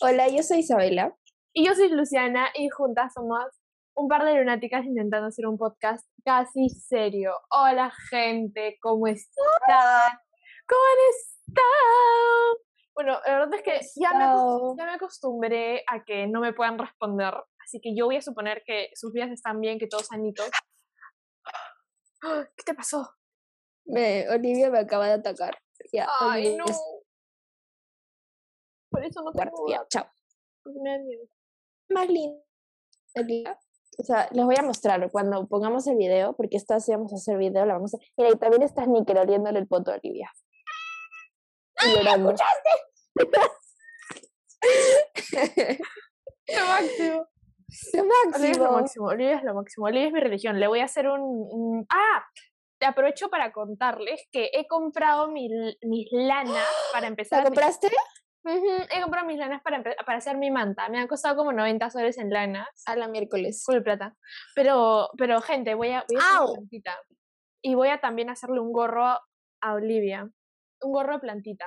Hola, yo soy Isabela. Y yo soy Luciana y juntas somos un par de lunáticas intentando hacer un podcast casi serio. Hola gente, ¿cómo están? ¿Cómo han estado? Bueno, la verdad es que ya me, ya me acostumbré a que no me puedan responder, así que yo voy a suponer que sus vidas están bien, que todos sanitos. ¡Ah! ¿Qué te pasó? Me- Olivia me acaba de atacar. Ya, Ay, Olivia no. Por eso no tengo guardia. Chao. porque me da miedo. Más. Olivia. O sea, les voy a mostrar cuando pongamos el video, porque esta sí vamos a hacer video, la vamos a... Mira, y también está Snicker oliéndole el poto a Olivia. Y llorando. Lo máximo. Lo Olivia es lo máximo. máximo, Olivia es lo máximo, Olivia es mi religión. Le voy a hacer un... un- ¡Ah! Te aprovecho para contarles que he comprado mi mis lanas para empezar ¿La a compraste? Ujú, He comprado mis lanas para, para hacer mi manta. Me han costado como 90 soles en lanas. A la miércoles. Full plata. Pero, pero gente, voy a, voy a hacer plantita. Y voy a también hacerle un gorro a Olivia. Un gorro de plantita.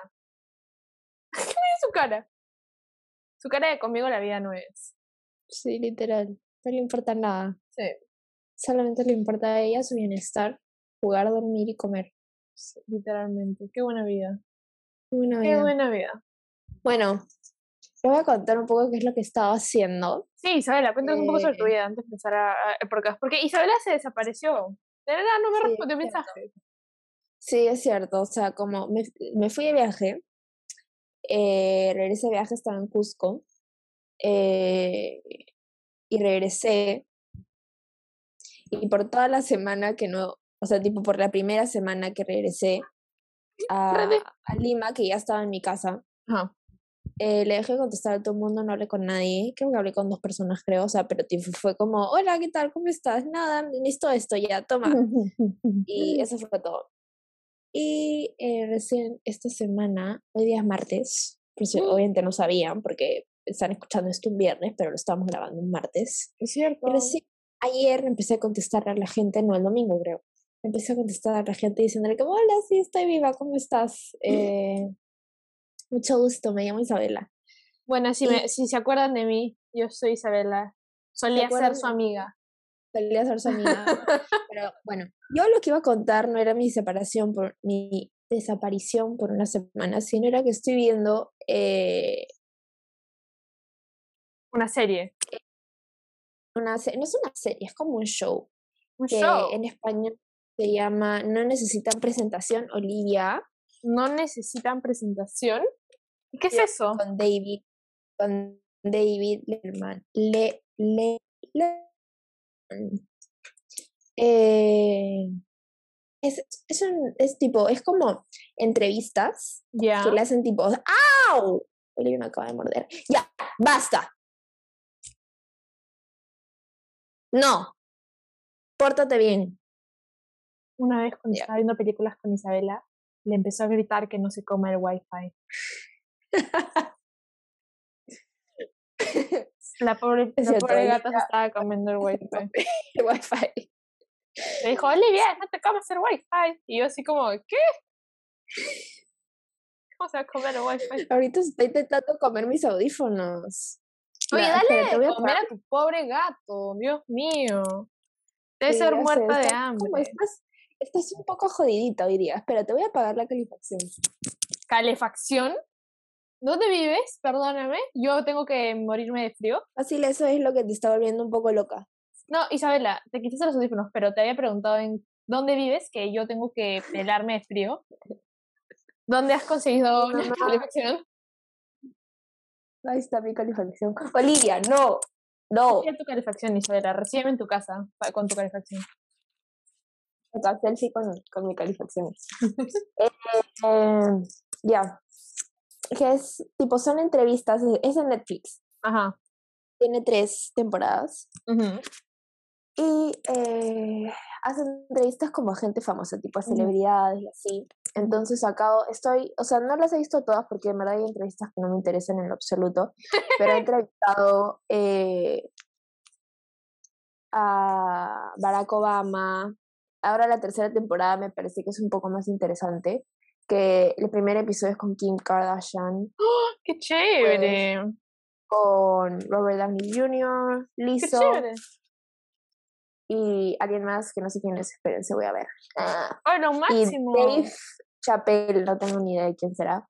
Mira su cara. Su cara de conmigo la vida no es. Sí, literal. No le importa nada. Sí. Solamente le importa a ella su bienestar, jugar, dormir y comer. sí, literalmente. Qué buena vida. Qué vida. buena vida. Bueno, les voy a contar un poco qué es lo que estaba haciendo. Sí, Isabela, cuéntanos un poco sobre tu Eh, vida antes de empezar a, podcast. Porque Isabela se desapareció. De verdad, no me Sí, respondió mensajes. Sí, es cierto. O sea, como me, me fui de viaje, eh, regresé de viaje, estaba en Cusco, eh, y regresé. Y por toda la semana que no, o sea, tipo por la primera semana que regresé a, a Lima, que ya estaba en mi casa, Ajá. Eh, le dejé contestar a todo el mundo, no hablé con nadie, creo que hablé con dos personas, creo, o sea, pero tipo fue como, hola, ¿qué tal? ¿Cómo estás? Nada, necesito esto, ya, toma. Y eso fue todo. Y eh, recién esta semana, hoy día es martes, Mm. obviamente no sabían, porque están escuchando esto un viernes, pero lo estamos grabando un martes. Es cierto. Y recién ayer empecé a contestar a la gente, no el domingo creo, empecé a contestar a la gente diciéndole como, hola, sí, estoy viva, ¿cómo estás? Eh, mucho gusto, me llamo Isabela. Bueno, si, y- me, si se acuerdan de mí, yo soy Isabela. Solía ser su amiga. Salí a ser su amiga. Pero bueno, yo lo que iba a contar no era mi separación por mi desaparición por una semana, sino era que estoy viendo eh, Una serie. una serie, no es una serie, es como un show Un que show. en español se llama No necesitan presentación, Olivia, No necesitan presentación. ¿Y qué es eso? con David, con David Letterman. Le, le, le- eh, es, es, un- es tipo, es como entrevistas Ya. que le hacen tipo, ¡au! Olivia me acaba de morder. Ya, basta. No. Pórtate bien. Una vez cuando estaba viendo películas con Isabela, le empezó a gritar que no se coma el wifi. La pobre, la gata se estaba comiendo el wifi. El wifi. Le dijo, Olivia, no te comas el wifi. Y yo así como, ¿qué? ¿Cómo se va a comer el wifi? Ahorita estoy intentando comer mis audífonos. Oye, Ya, dale te voy a comer a tu pobre gato, Dios mío. Debe Sí, ser sé, muerta de estás como- hambre. Estás, estás un poco jodidita hoy día. Espera, te voy a apagar la calefacción. ¿Calefacción? ¿Dónde vives? Perdóname. Yo tengo que morirme de frío. Fácil, eso es lo que te está volviendo un poco loca. No, Isabela, te quitaste los audífonos, pero te había preguntado en dónde vives, que yo tengo que pelarme de frío. ¿Dónde has conseguido la mamá- calefacción? Ahí está mi calefacción. Olivia, no. No. Mira tu calefacción, Isabela. Recíbeme en tu casa con tu calefacción. Acá selfie con, con mi calefacción. Eh, eh, ya. Que es, tipo, son entrevistas. es- en Netflix. Ajá. Tiene tres temporadas. ujú. Y eh, hacen entrevistas como a gente famosa, tipo a celebridades y así. Entonces acabo, estoy, o sea, no las he visto todas porque en verdad hay entrevistas que no me interesan en lo absoluto, pero he entrevistado eh, a Barack Obama. Ahora la tercera temporada me parece que es un poco más interesante, que el primer episodio es con Kim Kardashian. ¡Qué chévere! con Robert Downey Jr., Qué Lizzo chévere. y alguien más que no sé quién es, esperen, se voy a ver. Ay, lo y máximo. Dave Chappelle, no tengo ni idea de quién será.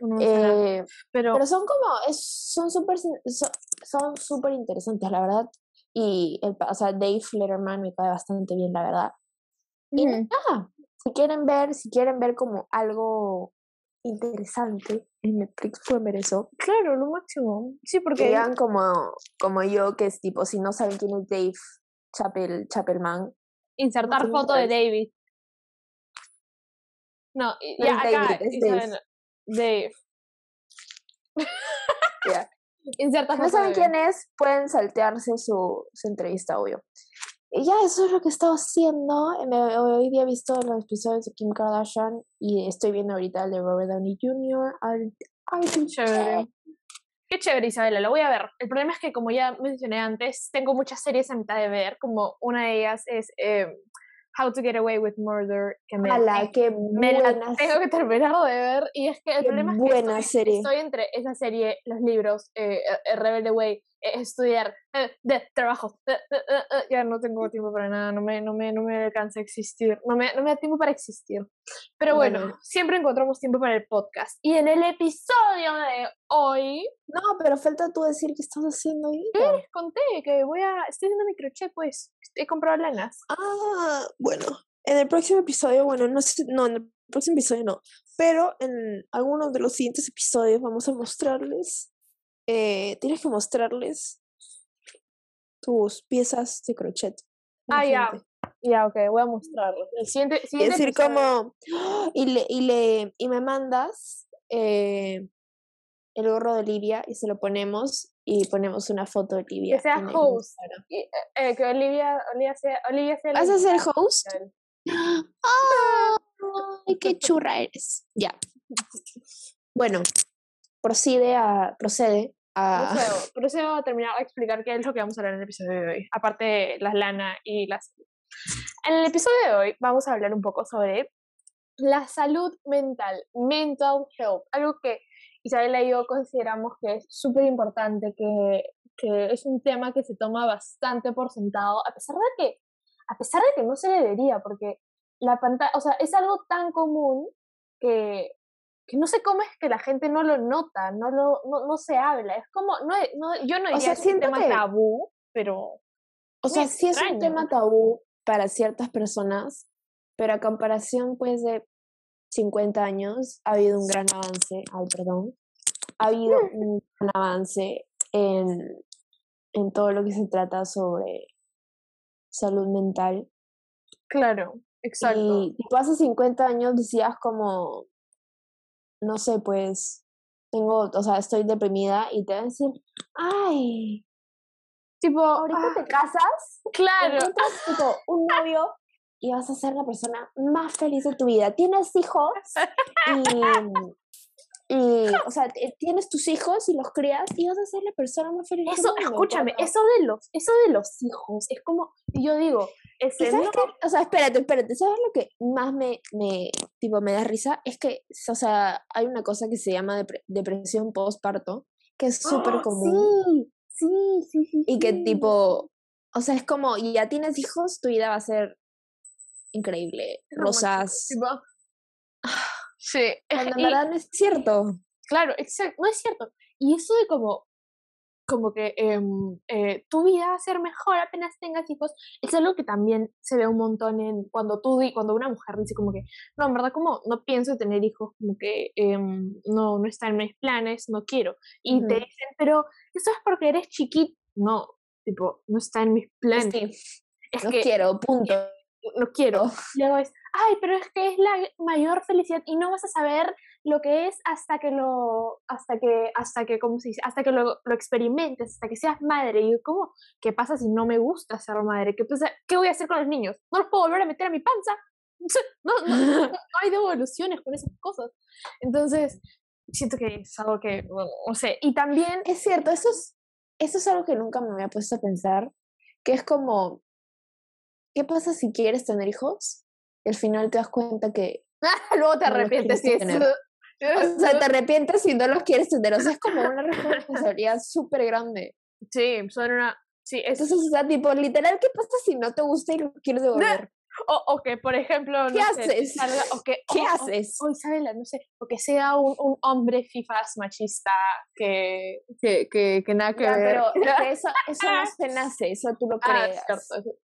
No Eh, pero, pero son como, es, son súper son súper interesantes, la verdad. Y, el, o sea, Dave Letterman me cae bastante bien, la verdad. Y nada, si quieren ver, si quieren ver como algo interesante en Netflix, pueden ver eso. claro, lo máximo. Sí, Que porque vean como, como yo, que es tipo, si no saben quién es Dave Chappelle, Chappellman, insertar foto de David. No, ya acá, es Dave. Dave. Ya. Inserta Si no foto saben de quién es, pueden saltearse su, su entrevista, obvio. Y ya, eso es lo que he estado haciendo. Me- hoy día he visto los episodios de Kim Kardashian y estoy viendo ahorita el de Robert Downey Jr. Qué Chévere. Qué chévere, Isabela, lo voy a ver. El problema es que, como ya mencioné antes, tengo muchas series a mitad de ver, como una de ellas es eh, How to Get Away with Murder, que me, Ala, qué me la tengo que terminar de ver. Y es que el qué problema es que estoy, entre esa serie, los libros, eh, eh, Rebelde Way, estudiar, eh, de trabajo. eh, eh, ya no tengo tiempo para nada, no me, no me, no me alcanza a existir, no me, no me da tiempo para existir. Pero bueno, Bueno. siempre encontramos tiempo para el podcast. Y en el episodio de hoy, No, pero falta tú decir qué estás haciendo hoy. les conté que voy a, estoy haciendo mi crochet, pues, he comprado lanas. Ah, bueno. En el próximo episodio, bueno, no sé, no, en el próximo episodio no, pero en algunos de los siguientes episodios vamos a mostrarles, eh, tienes que mostrarles tus piezas de crochet. Ah, ya. Ya, ok, voy a mostrarlo. El siguiente, siguiente decir como, ¡Ah! y le, y le, y me mandas eh, el gorro de Livia y se lo ponemos y ponemos una foto de Livia. sea en el host. Y, eh, que Olivia, Olivia sea, Olivia sea ¿Vas a ser host? especial. ¡Ay, qué churra eres! Ya. Bueno, procede a, procede a... Procedo, procedo a terminar a explicar qué es lo que vamos a hablar en el episodio de hoy, aparte de las lana y las... En el episodio de hoy vamos a hablar un poco sobre la salud mental, mental health, algo que Isabela y yo consideramos que es súper importante, que, que es un tema que se toma bastante por sentado, a pesar de que, a pesar de que no se debería, porque la pantalla, o sea, es algo tan común que, que no sé cómo es que la gente no lo nota, no lo, no, no se habla, es como, no, no yo no diría sea, que es un tema que- tabú, pero O sea, sí es un tema tabú para ciertas personas, pero a comparación pues de 50 años ha habido un gran avance, ay perdón, ha habido un gran avance en, en todo lo que se trata sobre salud mental. claro, exacto. Y tipo, hace 50 años decías como, no sé, pues, tengo, o sea, estoy deprimida y te van a decir, ay, tipo, ahorita ah, te casas claro, encuentras tipo, un novio y vas a ser la persona más feliz de tu vida. Tienes hijos y, y o sea, tienes tus hijos y los crías y vas a ser la persona más feliz del eso, mundo. escúchame, eso de los, eso de los hijos, es como, yo digo, ¿Y ese sabes no? O sea, espérate, espérate. ¿Sabes lo que más me, me, tipo, me da risa? Es que, o sea, hay una cosa que se llama depre- depresión postparto, que es súper ¡Ah! común. Sí, sí, sí, sí. Y que tipo, o sea, es como, ya tienes hijos, tu vida va a ser increíble. Rosas. tipo, sí, Cuando en y- verdad no es cierto. Claro, exacto, no es cierto. Y eso de como, como que em, eh, tu vida va a ser mejor apenas tengas hijos, es algo que también se ve un montón en cuando tú, di- cuando una mujer dice como que, no, en verdad como no pienso tener hijos, como que em, no, no está en mis planes, no quiero. Y te dicen, pero eso es porque eres chiquito. No, tipo, no está en mis planes. Sí, es no que quiero, punto. No quiero. Luego es, ay, pero es que es la mayor felicidad y no vas a saber lo que es hasta que lo, hasta que, hasta que, ¿cómo se dice? Hasta que lo, lo experimentes, hasta que seas madre. Y yo, ¿cómo? ¿Qué pasa si no me gusta ser madre? ¿Qué, pasa? ¿Qué voy a hacer con los niños? ¿No los puedo volver a meter a mi panza? No, no, no, no hay devoluciones con esas cosas. Entonces, siento que es algo que, bueno, no sé. Y también, Es cierto, eso es, eso es algo que nunca me había puesto a pensar, que es como, ¿qué pasa si quieres tener hijos? Y al final te das cuenta que luego te No arrepientes. tener. eso- O sea, te arrepientes si no los quieres tener. O sea, es como una responsabilidad súper grande. Sí, son una... Sí, es... Entonces, o sea, tipo, literal, ¿qué pasa si no te gusta y lo quieres devolver? O, o que, por ejemplo, ¿Qué no sé, haces? salga- o que, ¿Qué o- haces? O, Isabela, no sé, o que sea un, un hombre fifas machista que, que, que, que nada que Ya, ver. pero eso, eso no se nace, eso tú lo Ah, creas.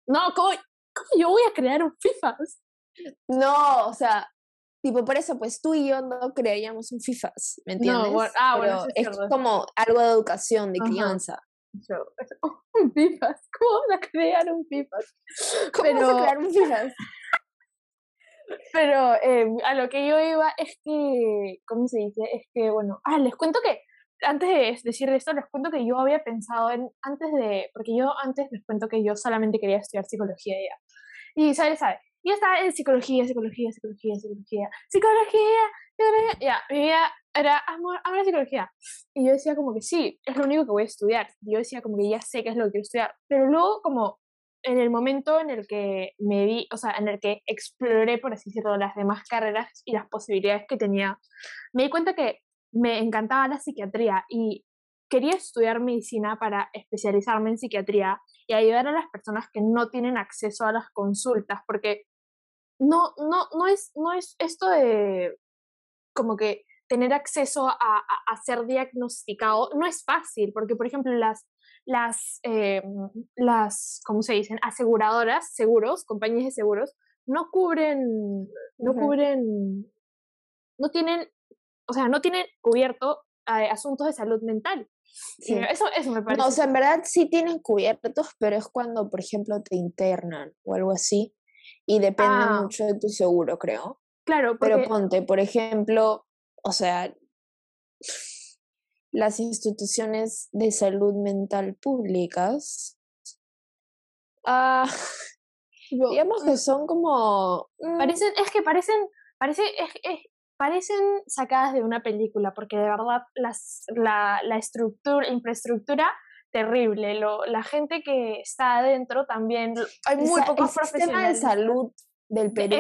No, ¿cómo, ¿cómo yo voy a crear un fifas? No, o sea, tipo, por eso, pues tú y yo no crearíamos un FIFAs, ¿me No, entiendes? bueno, ah, bueno, Pero es como algo de educación, de Ajá. crianza. Yo, un fifas, ¿cómo van a crear un fifas? ¿Cómo vas a Pero- crear un FIFAs? Pero eh, a lo que yo iba es que, ¿cómo se dice? Es que, bueno, ah, les cuento que, antes de decir esto, les cuento que yo había pensado en, antes de, porque yo antes les cuento que yo solamente quería estudiar psicología ya. Y Isabel sabe, yo estaba en psicología, psicología, psicología, psicología, psicología, psicología, ya, mi vida era amor, amor a psicología. Y yo decía como que sí, es lo único que voy a estudiar. Yo decía como que ya sé qué es lo que quiero estudiar. Pero luego como en el momento en el que me vi, o sea, en el que exploré, por así decirlo, las demás carreras y las posibilidades que tenía, me di cuenta que me encantaba la psiquiatría y quería estudiar medicina para especializarme en psiquiatría y ayudar a las personas que no tienen acceso a las consultas, porque no, no, no, es, no es esto de como que tener acceso a, a, a ser diagnosticado no es fácil, porque por ejemplo las, las, eh, las, ¿cómo se dicen? Aseguradoras, seguros, compañías de seguros, no cubren, no cubren, no tienen, o sea, no tienen cubierto eh, asuntos de salud mental. Sí. Eso, eso me parece. No, o sea, en verdad sí tienen cubiertos, pero es cuando, por ejemplo, te internan o algo así. Y depende Ah. mucho de tu seguro, creo. claro, porque, Pero ponte, por ejemplo, o sea, las instituciones de salud mental públicas, ah, digamos que son como... mm, Parecen, es que parecen, parece, es, es- parecen sacadas de una película, porque de verdad las, la, la estructura, infraestructura, terrible. Lo, la gente que está adentro también, hay o muy sea, pocos el sistema de profesionales. salud del Perú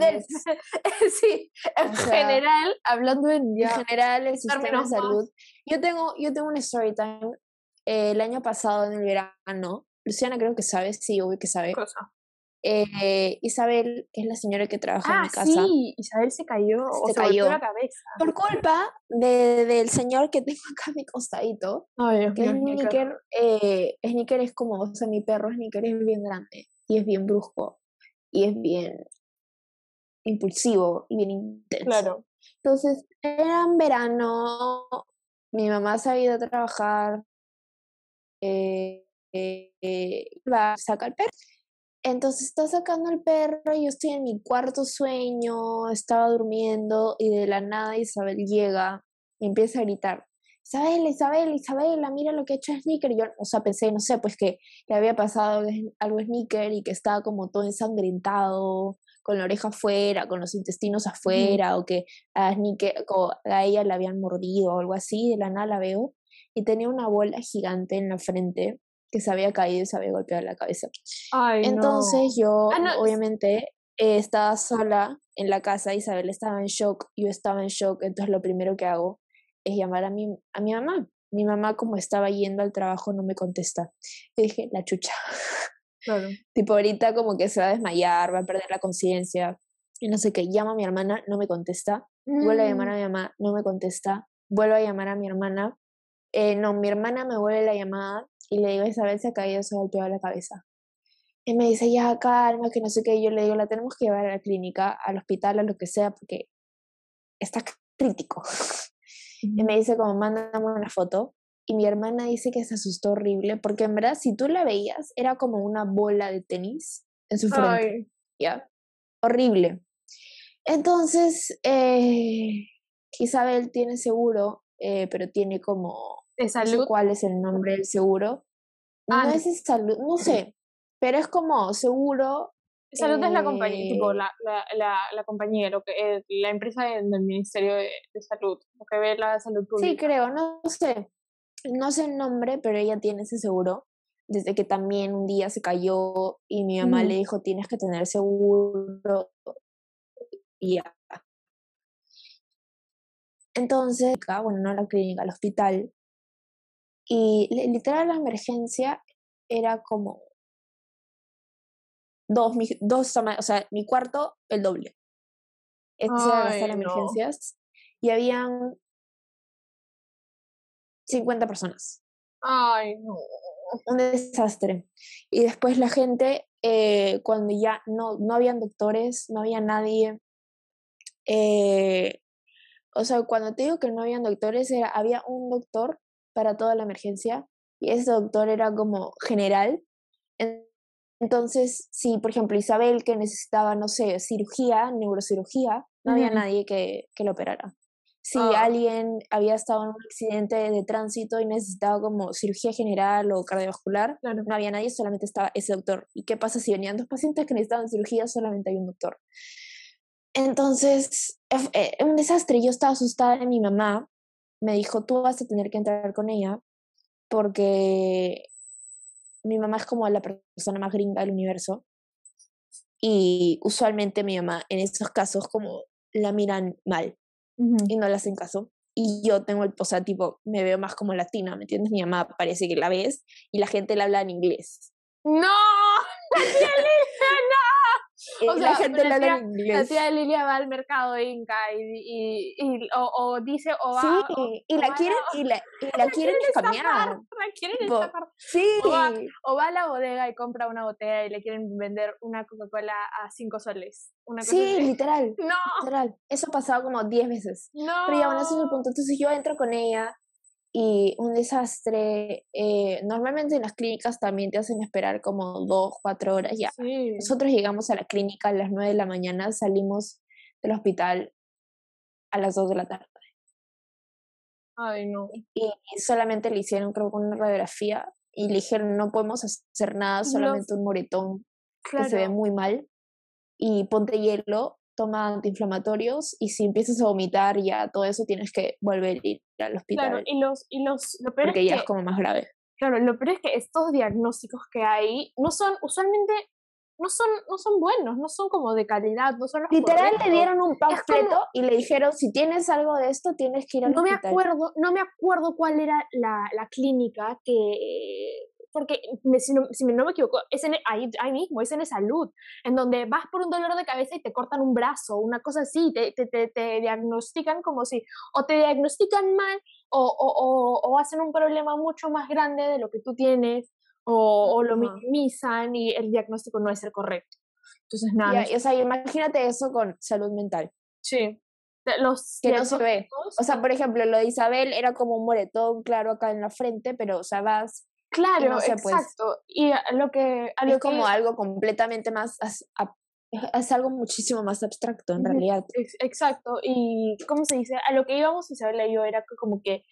del- sí, en o sea, general, hablando en general el sistema de más- salud. Yo tengo, yo tengo un story time. eh, el año pasado en el verano, Luciana creo que sabe, sí, obvio que sabe. cosa. Eh, Isabel, que es la señora que trabaja en Ah, mi casa, sí, Isabel se cayó, Se cayó. la cabeza. por culpa de, del señor que tengo acá a mi costadito, Ay, que es Snicker, eh, Snicker es como, o sea, mi perro Snicker es bien grande y es bien brusco y es bien impulsivo y bien intenso. Claro. Entonces, era en verano, mi mamá se había ido a trabajar, eh, eh, eh, va, saca el perro. Entonces está sacando el perro y yo estoy en mi cuarto sueño, estaba durmiendo y de la nada Isabel llega y empieza a gritar, Isabel, Isabel, Isabela, mira lo que ha hecho Sneaker. Y yo, o sea, pensé, no sé, pues que le había pasado algo a- Sneaker y que estaba como todo ensangrentado, con la oreja afuera, con los intestinos afuera, o que a, Sneaker, o a ella la habían mordido o algo así, de la nada la veo, y tenía una bola gigante en la frente que se había caído y se había golpeado la cabeza. Ay, no. Entonces yo, Ah, no, obviamente, eh, estaba sola en la casa, Isabel estaba en shock, yo estaba en shock, entonces lo primero que hago es llamar a mi, a mi mamá. Mi mamá, como estaba yendo al trabajo, no me contesta. Y dije, la chucha. Claro. tipo, ahorita como que se va a desmayar, va a perder la conciencia. Y no sé qué, llama a mi hermana, no me contesta. Vuelvo a llamar Mm. a mi mamá, no me contesta. Vuelvo a llamar a mi hermana. Eh, no, mi hermana me vuelve la llamada y le digo, Isabel se ha caído, se ha golpeado la cabeza. Y me dice, ya, calma, que no sé qué. Yo le digo, la tenemos que llevar a la clínica, al hospital, a lo que sea, porque está crítico. Y me dice, como, mándame una foto. Y mi hermana dice que se asustó horrible, porque en verdad, si tú la veías, era como una bola de tenis en su frente. Ay, ¿ya? Horrible. Entonces, eh, Isabel tiene seguro, eh, pero tiene como, no sé salud. cuál es el nombre del seguro. Ah, no no. es salud, no sé, pero es como seguro. Salud es la compañía, tipo eh, la, la, la, la compañía, lo que es la empresa de- del Ministerio de, de Salud, lo que ve la salud pública. Sí, creo, no sé. No sé el nombre, pero ella tiene ese seguro. Desde que también un día se cayó y mi mamá le dijo, tienes que tener seguro. Y ya. Entonces, bueno, no la clínica, al hospital. Y literal la emergencia era como dos, dos o sea, mi cuarto el doble. Esa era la sala de emergencias. Y habían 50 personas. Ay, no. Un desastre. Y después la gente, eh, cuando ya no, no habían doctores, no había nadie. Eh, o sea, cuando te digo que no habían doctores, era, había un doctor para toda la emergencia y ese doctor era como general. Entonces, si por ejemplo Isabel que necesitaba, no sé, cirugía, neurocirugía, no había nadie que, que lo operara si ah. alguien había estado en un accidente de tránsito y necesitaba como cirugía general o cardiovascular, no había nadie, solamente estaba ese doctor. ¿Y qué pasa si venían dos pacientes que necesitaban cirugía? Solamente hay un doctor. Entonces, es eh, un desastre. Yo estaba asustada de mi mamá. Me dijo, tú vas a tener que entrar con ella porque mi mamá es como la persona más gringa del universo. Y usualmente mi mamá en esos casos como la miran mal y no le hacen caso. Y yo tengo el, o sea, tipo, me veo más como latina, ¿me entiendes? Mi mamá parece que la ves y la gente le habla en inglés. ¡No! o sea, la gente la, tía, la tía Lilia va al mercado Inca y, y, o, o, dice o va sí y la quieren y la, y la, quieren cambiar la quieren sí. O va, o va, a la bodega y compra una botella y le quieren vender una Coca-Cola a cinco soles una sí literal no. literal. Eso ha pasado como diez veces. No. Pero ya bueno ese es el punto. Entonces yo entro con ella y un desastre. Eh, normalmente en las clínicas también te hacen esperar como dos, cuatro horas ya. Nosotros llegamos a la clínica a las nueve de la mañana, salimos del hospital a las dos de la tarde. Ay, no. Y, solamente le hicieron, creo que una radiografía y le dijeron, no podemos hacer nada, solamente un moretón que se ve muy mal. Y ponte hielo toma antiinflamatorios y si empiezas a vomitar ya todo eso tienes que volver a ir al hospital. Claro, y los, y los, lo peor porque es ya es como más grave. Claro, lo peor es que estos diagnósticos que hay no son, usualmente, no son, no son buenos, no son como de calidad, no son los Literal dieron un panfleto y le dijeron, si tienes algo de esto, tienes que ir al no hospital. Me acuerdo, no me acuerdo cuál era la, la clínica que porque si, no, si, no, me equivoco, es en, ahí, ahí, mismo, es en salud, en donde vas por un dolor de cabeza y te cortan un brazo, una cosa así, te, te, te, diagnostican como si, o te diagnostican mal, o, o, o, hacen un problema mucho más grande de lo que tú tienes, o, lo minimizan y el diagnóstico no es el correcto. Entonces, nada. o sea, imagínate eso con salud mental. Sí. Los que no se ve. O sea, por ejemplo, lo de Isabel era como un moretón claro acá en la frente, pero o sea, vas Claro, pues exacto. y a lo que... A es como algo completamente más... Es algo muchísimo más abstracto en realidad. Exacto. Y, ¿cómo se dice? A lo que íbamos Isabel y yo era como que,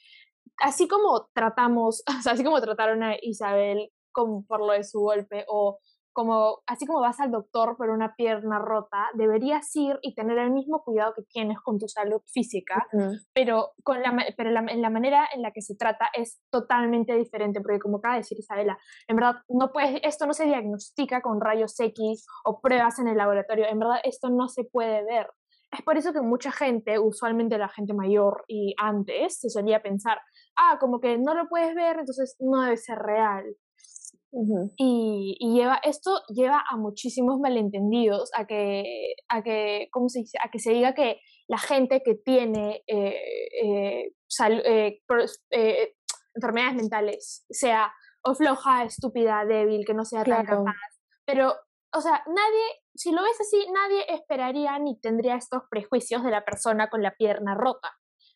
así como tratamos, así como trataron a Isabel como por lo de su golpe, o como, así como vas al doctor por una pierna rota, deberías ir y tener el mismo cuidado que tienes con tu salud física, pero, con la, pero la, en la manera en la que se trata es totalmente diferente, porque como acaba de decir Isabela, en verdad, no puedes, esto no se diagnostica con rayos X o pruebas en el laboratorio, en verdad, esto no se puede ver. Es por eso que mucha gente, usualmente la gente mayor y antes, se solía pensar, ah, como que no lo puedes ver, entonces no debe ser real y, lleva, esto lleva a muchísimos malentendidos, a que, a que, ¿cómo se dice? A que se diga que la gente que tiene eh, eh, eh, enfermedades mentales sea o floja, estúpida, débil, que no sea tan capaz. Pero, o sea, nadie, si lo ves así, nadie esperaría ni tendría estos prejuicios de la persona con la pierna rota.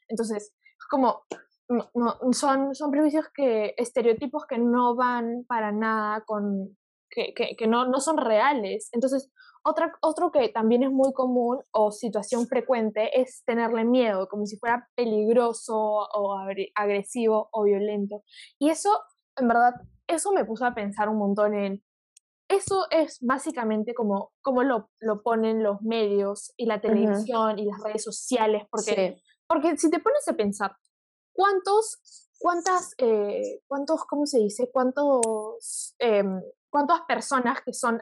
Entonces, como no, son, son prejuicios que, estereotipos que no van para nada con, que, que, que no, no, son reales. Entonces, otra, otro que también es muy común o situación frecuente es tenerle miedo, como si fuera peligroso o agresivo o violento. Y eso, en verdad, eso me puso a pensar un montón en, eso es básicamente como, como lo, lo ponen los medios y la televisión y las redes sociales, porque, porque si te pones a pensar, ¿cuántos, cuántas, eh, cuántos, cómo se dice? ¿Cuántos, em, cuántas personas que, son,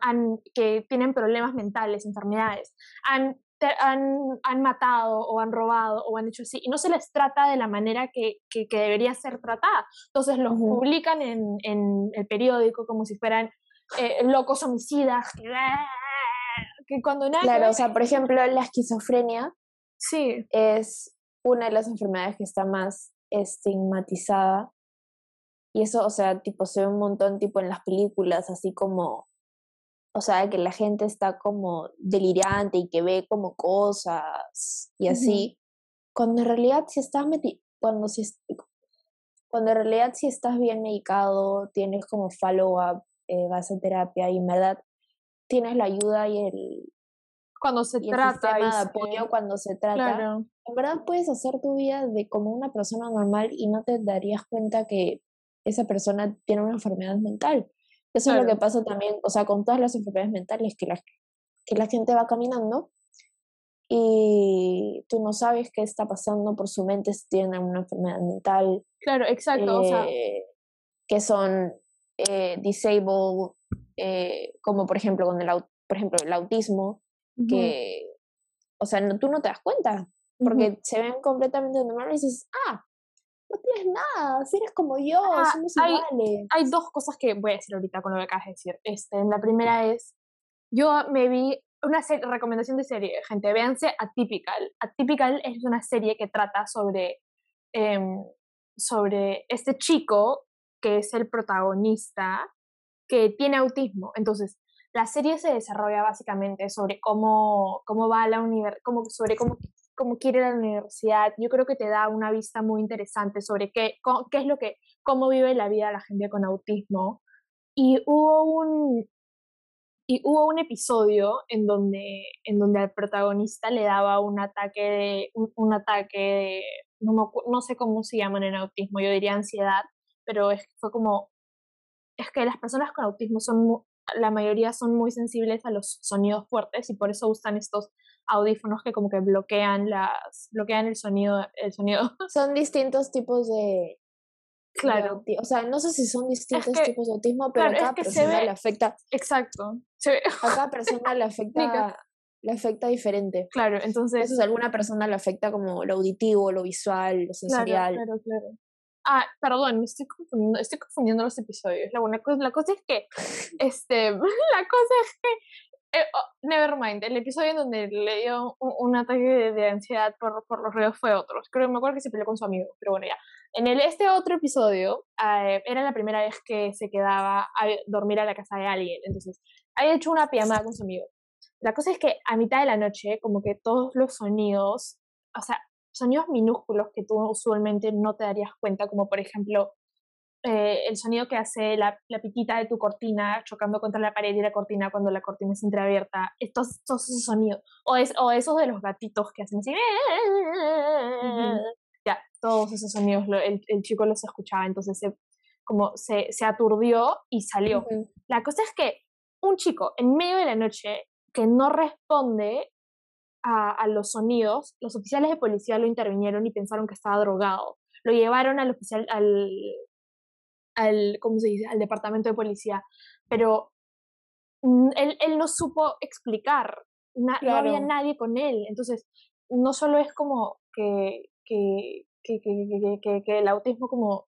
que tienen problemas mentales, enfermedades, han han, han, matado o han robado o han hecho así, y no se les trata de la manera que, que, debería ser tratada. Entonces los publican en, en, el periódico como si fueran eh, locos homicidas, que cuando nada Claro, o sea, por ejemplo, la esquizofrenia sí. es una de las enfermedades que está más estigmatizada. Y eso, o sea, tipo, se ve un montón, tipo, en las películas, así como o sea, que la gente está como delirante y que ve como cosas y así, cuando en realidad si estás meti cuando si cuando en realidad si estás bien medicado, tienes como follow-up, eh, vas a terapia y en verdad tienes la ayuda y el cuando se trata el de apoyo cuando se trata, en verdad puedes hacer tu vida de como una persona normal y no te darías cuenta que esa persona tiene una enfermedad mental. Eso es lo que pasa también, o sea, con todas las enfermedades mentales, que la, que la gente va caminando y tú no sabes qué está pasando por su mente si tienen una enfermedad mental. Claro, exacto. o sea... Eh, que son eh, disabled, eh, como por ejemplo con el, por ejemplo, el autismo, que, o sea, no, tú no te das cuenta, porque se ven completamente normales y dices, ah, no tienes nada, si eres como yo, ah, somos hay, iguales. Hay dos cosas que voy a decir ahorita con lo que acabas de decir. Este, la primera es, yo me vi una recomendación de serie, gente, véanse Atypical. Atypical es una serie que trata sobre, em, sobre este chico que es el protagonista que tiene autismo. Entonces, la serie se desarrolla básicamente sobre cómo, cómo va la universidad, sobre cómo como quiere la universidad, yo creo que te da una vista muy interesante sobre qué, qué es lo que, cómo vive la vida la gente con autismo. Y hubo un, y hubo un episodio en donde, en donde al protagonista le daba un ataque de, un, ataque no, no, sé cómo se llaman en autismo, yo diría ansiedad, pero es, fue como, es que las personas con autismo son, la mayoría son muy sensibles a los sonidos fuertes y por eso usan estos audífonos que como que bloquean las bloquean el sonido el sonido. Son distintos tipos de claro. o sea no sé si son distintos tipos de autismo pero a cada persona le afecta. Exacto a cada persona le afecta le afecta diferente. Claro entonces entonces a alguna persona le afecta como lo auditivo lo visual lo sensorial. claro claro, Ah, perdón, me estoy confundiendo, estoy confundiendo los episodios. La, buena cosa, la cosa es que, este, la cosa es que eh, oh, Nevermind, el episodio en donde le dio un, ataque de, ansiedad por, por, los ruidos fue otro. Creo que me acuerdo que se peleó con su amigo, pero bueno, ya. En el, este otro episodio, eh, era la primera vez que se quedaba a dormir a la casa de alguien. Entonces, había hecho una pijamada con su amigo. La cosa es que a mitad de la noche, como que todos los sonidos, o sea, sonidos minúsculos que tú usualmente no te darías cuenta, como por ejemplo eh, el sonido que hace la, la, pitita de tu cortina chocando contra la pared y la cortina cuando la cortina es entreabierta, estos, esos sonidos, o, es, o esos de los gatitos que hacen así, ya, todos esos sonidos el, el, chico los escuchaba, entonces se, como se, se aturdió y salió. La cosa es que un chico en medio de la noche que no responde a, a, los sonidos, los oficiales de policía lo intervinieron y pensaron que estaba drogado. Lo llevaron al oficial, al, al, ¿cómo se dice?, al departamento de policía, pero él, él no supo explicar, no había nadie con él, entonces no solo es como que, que, que, que el autismo como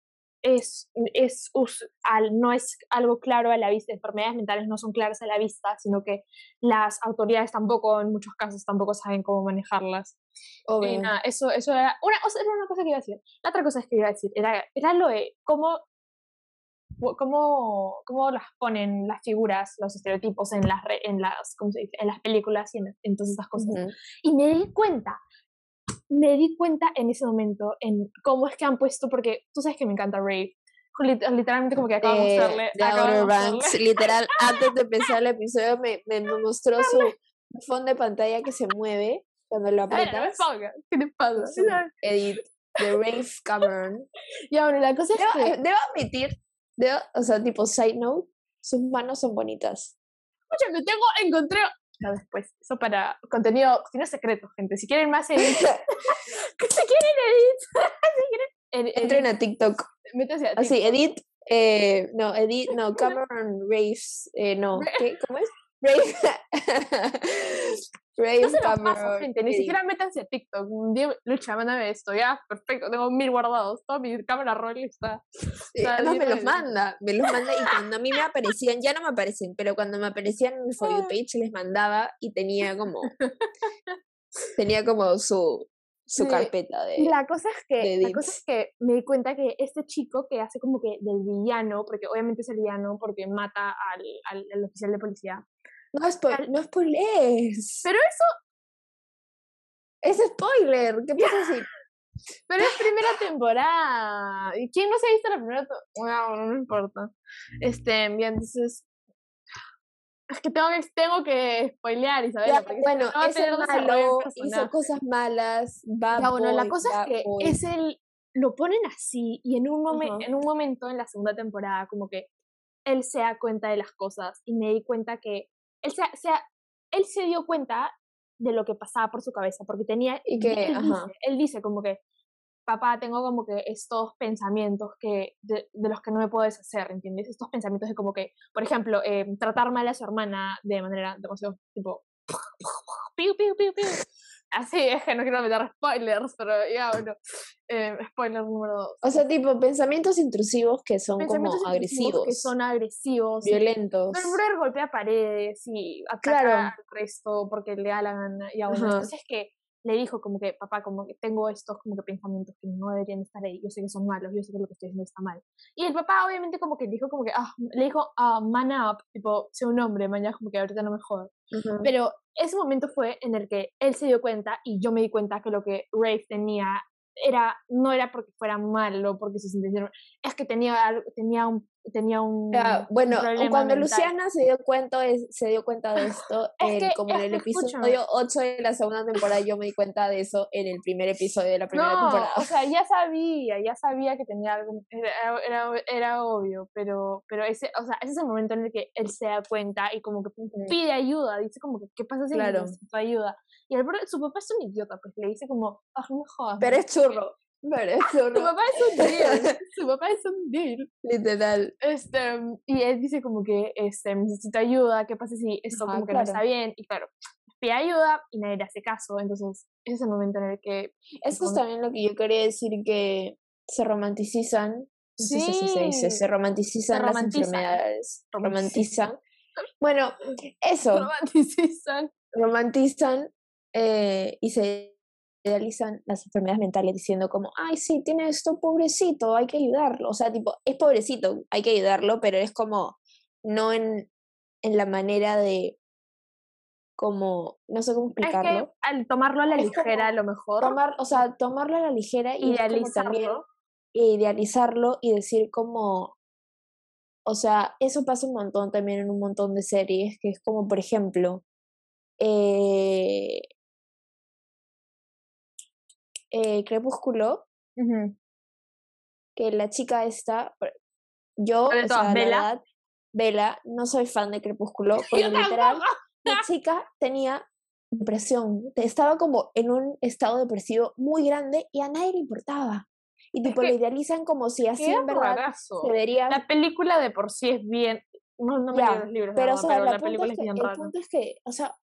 es, es al, no es algo claro a la vista, enfermedades mentales no son claras a la vista, sino que las autoridades tampoco, en muchos casos, tampoco saben cómo manejarlas. eso, eso era, una, era una cosa que iba a decir. La otra cosa que iba a decir era, era lo de cómo cómo, cómo las ponen las figuras, los estereotipos en las, en las, ¿cómo se dice? En las películas y en, todas estas cosas. Y me di cuenta, me di cuenta en ese momento en cómo es que han puesto, porque tú sabes que me encanta Rave. Literalmente como que acabo de mostrarle. De Outer Banks, literal, antes de empezar el episodio me, me mostró su fondo de pantalla que se mueve cuando lo apretas. ¿Qué te pasa? Edit, de Rave Cameron. Y ahora la cosa es que... Debo admitir o sea, tipo side note, sus manos son bonitas. me tengo, encontré. No, después, eso para contenido, tiene secreto, gente. Si quieren más edits, si quieren edits, si quieren, entren a TikTok. Métase a Así, edit, eh, no, edit, no, Cameron Raves, eh, no, ¿qué? ¿Cómo es? Rave, no se los paso, gente, ni siquiera métanse a TikTok. Lucha, mándame esto, ya, perfecto, tengo mil guardados, toda mi cámara roll está. además me los manda, me los manda y cuando a mí me aparecían, ya no me aparecen, pero cuando me aparecían en mi For You page les mandaba y tenía como, tenía como su, su carpeta de. La cosa es que, la cosa es que me di cuenta que este chico que hace como que del villano, porque obviamente es el villano porque mata al, al, al oficial de policía, no, spoil no spoilers. Pero eso. Es spoiler. ¿Qué pasa así? Pero es primera temporada. ¿Y quién no se ha visto la primera temporada? No, no importa. Este, bien, entonces. Es que tengo que, tengo que spoilear, Isabel. bueno, es el malo, hizo cosas malas, va ya, bueno, la cosa es que es el, lo ponen así y en un, momento en un momento en la segunda temporada como que él se da cuenta de las cosas y me di cuenta que él se, él se dio cuenta de lo que pasaba por su cabeza, porque tenía, y que, él, Dice, él dice como que, papá, tengo como que estos pensamientos que, de, los que no me puedo deshacer, ¿entiendes? Estos pensamientos de como que, por ejemplo, eh, tratar mal a su hermana de manera demasiado, tipo, piu, piu, piu, piu. Así es que no quiero meter spoilers, pero ya, bueno. Eh, spoiler número dos. O sea, tipo, pensamientos intrusivos que son como agresivos. Que son agresivos. Violentos. Pero brother golpea paredes y ataca al resto porque le da la gana. Y aún entonces que le dijo como que, papá, como que tengo estos como que pensamientos que no deberían estar ahí, yo sé que son malos, yo sé que lo que estoy haciendo está mal. Y el papá obviamente como que dijo como que, ah, le dijo, ah, man up, tipo, sé un hombre, mañana como que ahorita no me jodas. Pero ese momento fue en el que él se dio cuenta y yo me di cuenta que lo que Rafe tenía era, no era porque fuera malo, porque se sintieron, es que tenía, tenía un tenía un bueno cuando Luciana se dio cuenta se dio cuenta de esto como en el episodio 8 de la segunda temporada yo me di cuenta de eso en el primer episodio de la primera no, temporada. o sea ya sabía ya sabía que tenía algo era, era, obvio pero pero ese o sea ese es el momento en el que él se da cuenta y como que pide ayuda dice como que qué pasa si claro. necesito ayuda y el, su papá es un idiota pues le dice como ah no jodas pero es churro eso. Su papá es un deal. Su papá es un deal. Literal. Este, y él dice como que este, necesito ayuda, ¿qué pasa si esto como que no está bien? Y claro, pide ayuda y nadie le hace caso. Entonces, ese es el momento en el que... Esto es también lo que yo quería decir, que se romanticizan. No sí. sé si se dice, se romanticizan, las enfermedades. Romantizan. Bueno, eso. Romantizan. Romantizan eh, y se idealizan las enfermedades mentales diciendo como, ay, sí, tiene esto, pobrecito, hay que ayudarlo. O sea, tipo, es pobrecito, hay que ayudarlo, pero es como, no en, en la manera de, como, no sé cómo explicarlo. Es que al tomarlo a la ligera, a lo mejor. Tomar, o sea, tomarlo a la ligera y idealizarlo. idealizarlo y decir como, o sea, eso pasa un montón también en un montón de series, que es como, por ejemplo, eh, eh, Crepúsculo, que la chica esta, yo, o sea, Bella. Verdad, no soy fan de Crepúsculo, porque literal, la chica tenía depresión, estaba como en un estado depresivo muy grande y a nadie le importaba. Y tipo, lo idealizan como si así en verdad se vería... La película de por sí es bien... No, no me los libros, pero, la, película es, bien El punto es que, o sea,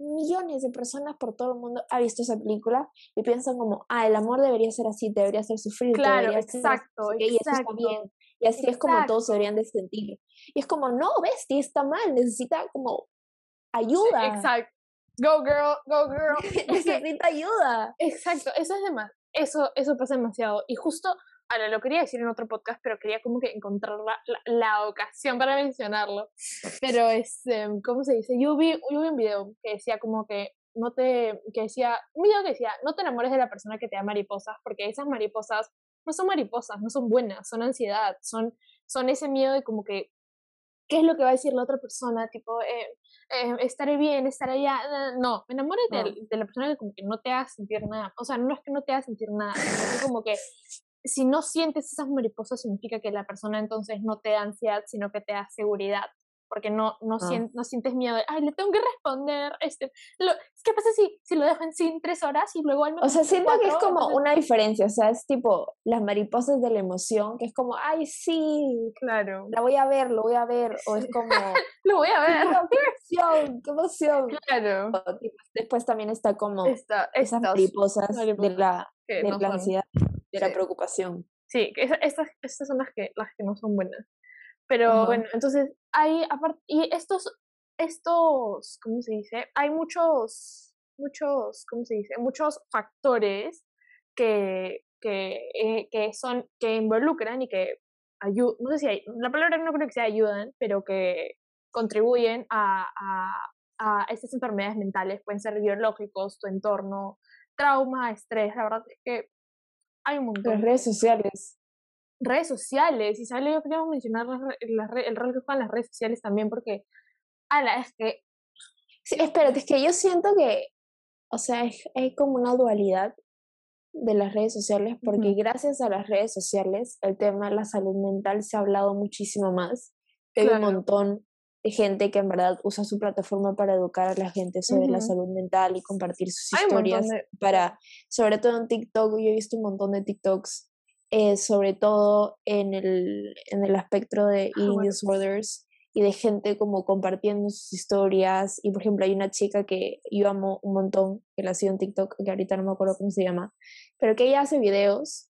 millones de personas por todo el mundo ha visto esa película y piensan como, ah, el amor debería ser así, debería ser sufrir, claro, exacto, y eso está bien, y así es como todos deberían de sentir. Y es como, no, bestia, está mal, necesita como ayuda. exacto. Go girl, go girl. necesita ayuda. Exacto, eso es demás. Eso, eso pasa demasiado. Y justo ahora lo quería decir en otro podcast, pero quería como que encontrar la, la, ocasión para mencionarlo. Pero es, em, ¿cómo se dice? Yo vi, yo vi un video que decía como que no te, que decía, un video que decía, no te enamores de la persona que te da mariposas, porque esas mariposas no son mariposas, no son buenas, son ansiedad, son, son ese miedo de como que, ¿qué es lo que va a decir la otra persona? Tipo, eh, eh, estaré bien, estaré allá. No, me enamores de, de, la persona que como que no te haga sentir nada. O sea, no es que no te haga sentir nada, es como que si no sientes esas mariposas significa que la persona entonces no te da ansiedad, sino que te da seguridad. porque no, no, Ah. sien- no sientes miedo de, ay, le tengo que responder, este, lo, ¿qué pasa si, si lo dejo en sin tres horas y luego me O sea, siento que es cuatro? como Entonces, una diferencia, o sea, es tipo las mariposas de la emoción, que es como, ay, sí, Claro, la voy a ver, lo voy a ver, o es como, lo voy a ver, "Wow, qué emoción, qué emoción. claro, O, tipo, Después también está como Esta, esas estas mariposas de mariposas la, de no la ansiedad, de la sí. preocupación. Sí, esa- estas, estas son las que, las que no son buenas. Pero Ajá. bueno, entonces hay aparte, y estos, estos, ¿cómo se dice? Hay muchos, muchos, ¿cómo se dice? Muchos factores que, que, eh, que son, que involucran y que ayudan, no sé si hay, la palabra no creo que sea ayudan, pero que contribuyen a, a, a estas enfermedades mentales, pueden ser biológicos, tu entorno, trauma, estrés, la verdad es que hay un montón Las redes sociales. redes sociales, y sale, yo quería mencionar las el rol que juegan las redes sociales también, porque, ala, es que, Sí, espérate, es que yo siento que, o sea, es- hay como una dualidad de las redes sociales, porque gracias a las redes sociales el tema de la salud mental se ha hablado muchísimo más. Hay un montón gente que en verdad usa su plataforma para educar a la gente sobre la Ujú. salud mental y compartir sus Hay historias de- para, sobre todo en TikTok, yo he visto un montón de TikToks, eh, sobre todo en el, en el aspecto de eating bueno. disorders y de gente como compartiendo sus historias. Y por ejemplo, hay una chica que yo amo un montón, que la sigo en TikTok, que ahorita no me acuerdo cómo se llama, pero que ella hace videos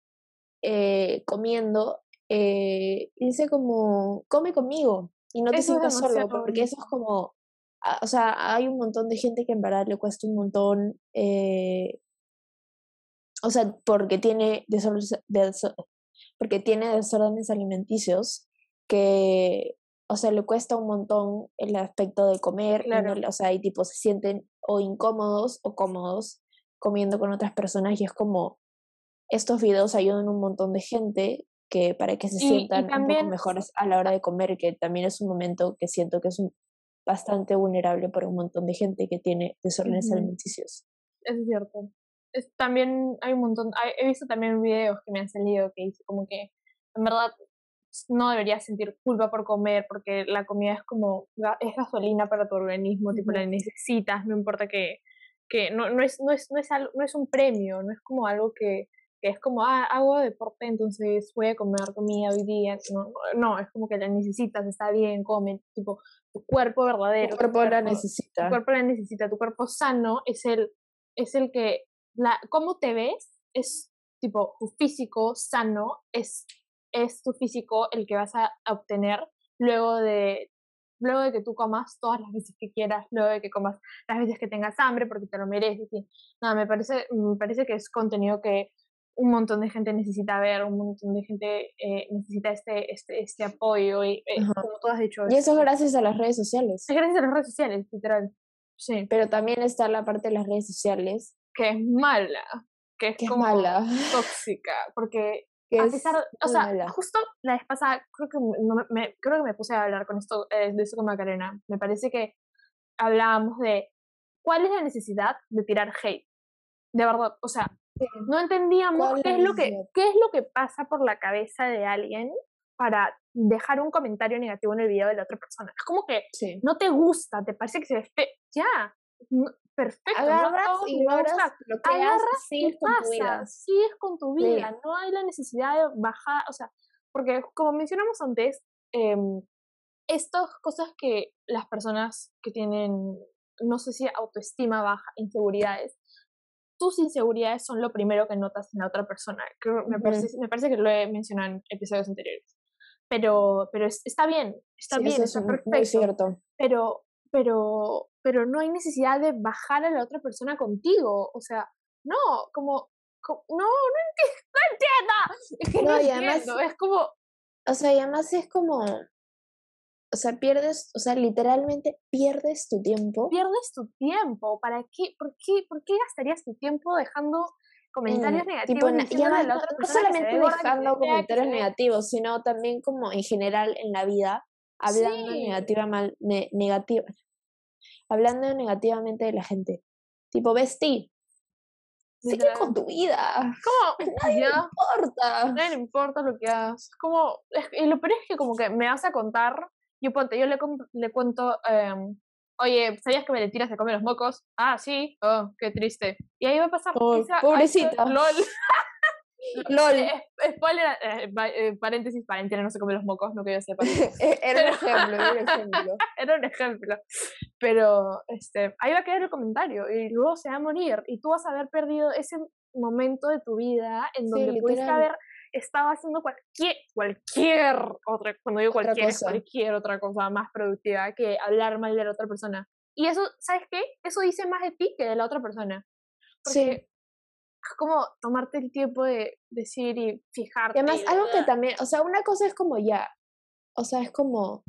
eh, comiendo eh, y dice como, come conmigo y no te Eso sientas solo, porque eso es como, ah, o sea, hay un montón de gente que en verdad le cuesta un montón, eh, o sea, porque tiene desórdenes, deso- porque tiene desórdenes alimenticios que, o sea, le cuesta un montón el aspecto de comer, no Claro. le- o sea, y tipo se sienten o incómodos o cómodos comiendo con otras personas y es como, estos videos ayudan a un montón de gente que para que se Y- y sientan un también- poco mejores a la hora de comer, que también es un momento que siento que es un- bastante vulnerable para un montón de gente que tiene desórdenes Ujú. alimenticios. eso es cierto. Es, también hay un montón, hay- he visto también videos que me han salido que dice como que, en verdad, no deberías sentir culpa por comer, porque la comida es como, es gasolina para tu organismo, tipo, la necesitas, no importa que, que no, no, es, no, es, no, es algo- no es un premio, no es como algo que, que es como, ah, hago deporte, entonces voy a comer comida hoy día. No, no, es como que la necesitas, está bien, come, tipo, tu cuerpo verdadero. Tu tu cuerpo la tu necesita. cuerpo la necesita, tu cuerpo sano es el, es el que, la, cómo te ves, es tipo, tu físico sano es, es tu físico el que vas a obtener luego de, luego de que tú comas todas las veces que quieras, luego de que comas las veces que tengas hambre porque te lo mereces. Y, nada, me parece, me parece que es contenido que un montón de gente necesita ver, un montón de gente eh, necesita este, este, este apoyo y eh, como tú has dicho, Y eso es es- gracias a las redes sociales. es gracias a las redes sociales, literal. Sí, Pero también está la parte de las redes sociales, que es mala, que es que es como mala. tóxica, porque Que a es pesar, o sea, mala. justo la vez pasada, creo que me, me- creo que me puse a hablar con esto, eh, de eso con Macarena. Me parece que hablábamos de cuál es la necesidad de tirar hate. De verdad, o sea, no entendíamos ¿Cuál es qué es lo que qué es lo que pasa por la cabeza de alguien para dejar un comentario negativo en el video de la otra persona. Es como que Sí. no te gusta, te parece que se ve feo, ya, no- perfecto, no Agarras, todos nos ignoras, gusta, bloqueas, agarras y sigues con tu vida. pasas, sigues con tu Sí. vida, no hay la necesidad de bajar, o sea, porque como mencionamos antes, em, estas cosas que las personas que tienen, no sé si autoestima baja, inseguridades, tus inseguridades son lo primero que notas en la otra persona. Me, parece, me parece que lo he mencionado en episodios anteriores. Pero, pero es- está bien, está Sí, bien, es está muy- perfecto muy cierto. pero, pero, pero no hay necesidad de bajar a la otra persona contigo. O sea, no, como, co- no, no entiendo, no entiendo. Es que no, No, y además- entiendo, es como, O sea, y además es como, o sea, pierdes, o sea, literalmente pierdes tu tiempo pierdes tu tiempo. ¿Para qué? ¿Por qué, por qué gastarías tu tiempo dejando comentarios en, negativos tipo, na- y diciéndole a además la no, otra no solamente dejando comentarios negativos, sino también como en general en la vida, hablando Sí. negativa mal, ne- negativa, hablando negativamente de la gente. Tipo, vestí, sigue con tu vida, Como, nadie le ya, importa. nadie le importa lo que hagas. Como, es- y lo peor es que como que me vas a contar yo ponte, yo le, le cuento, em, oye, ¿sabías que me le tiras de comer los mocos? Ah, sí, oh, qué triste. Y ahí va a pasar. pobrecita. LOL. LOL. Eh, spoiler, eh, eh, paréntesis, paréntesis, no se come los mocos, no que yo sepa. era un ejemplo, era un ejemplo. era un ejemplo. Pero este, ahí va a quedar el comentario y luego se va a morir y tú vas a haber perdido ese momento de tu vida en donde pudiste haber estado haciendo cualquier, cualquier otra, cuando digo cualquier, cualquier otra cosa más productiva que hablar mal de la otra persona. Y eso, ¿sabes qué? Eso dice más de ti que de la otra persona. Porque como tomarte el tiempo de decir y fijarte. Y además, algo que también, o sea, una cosa es como ya, o sea, es como,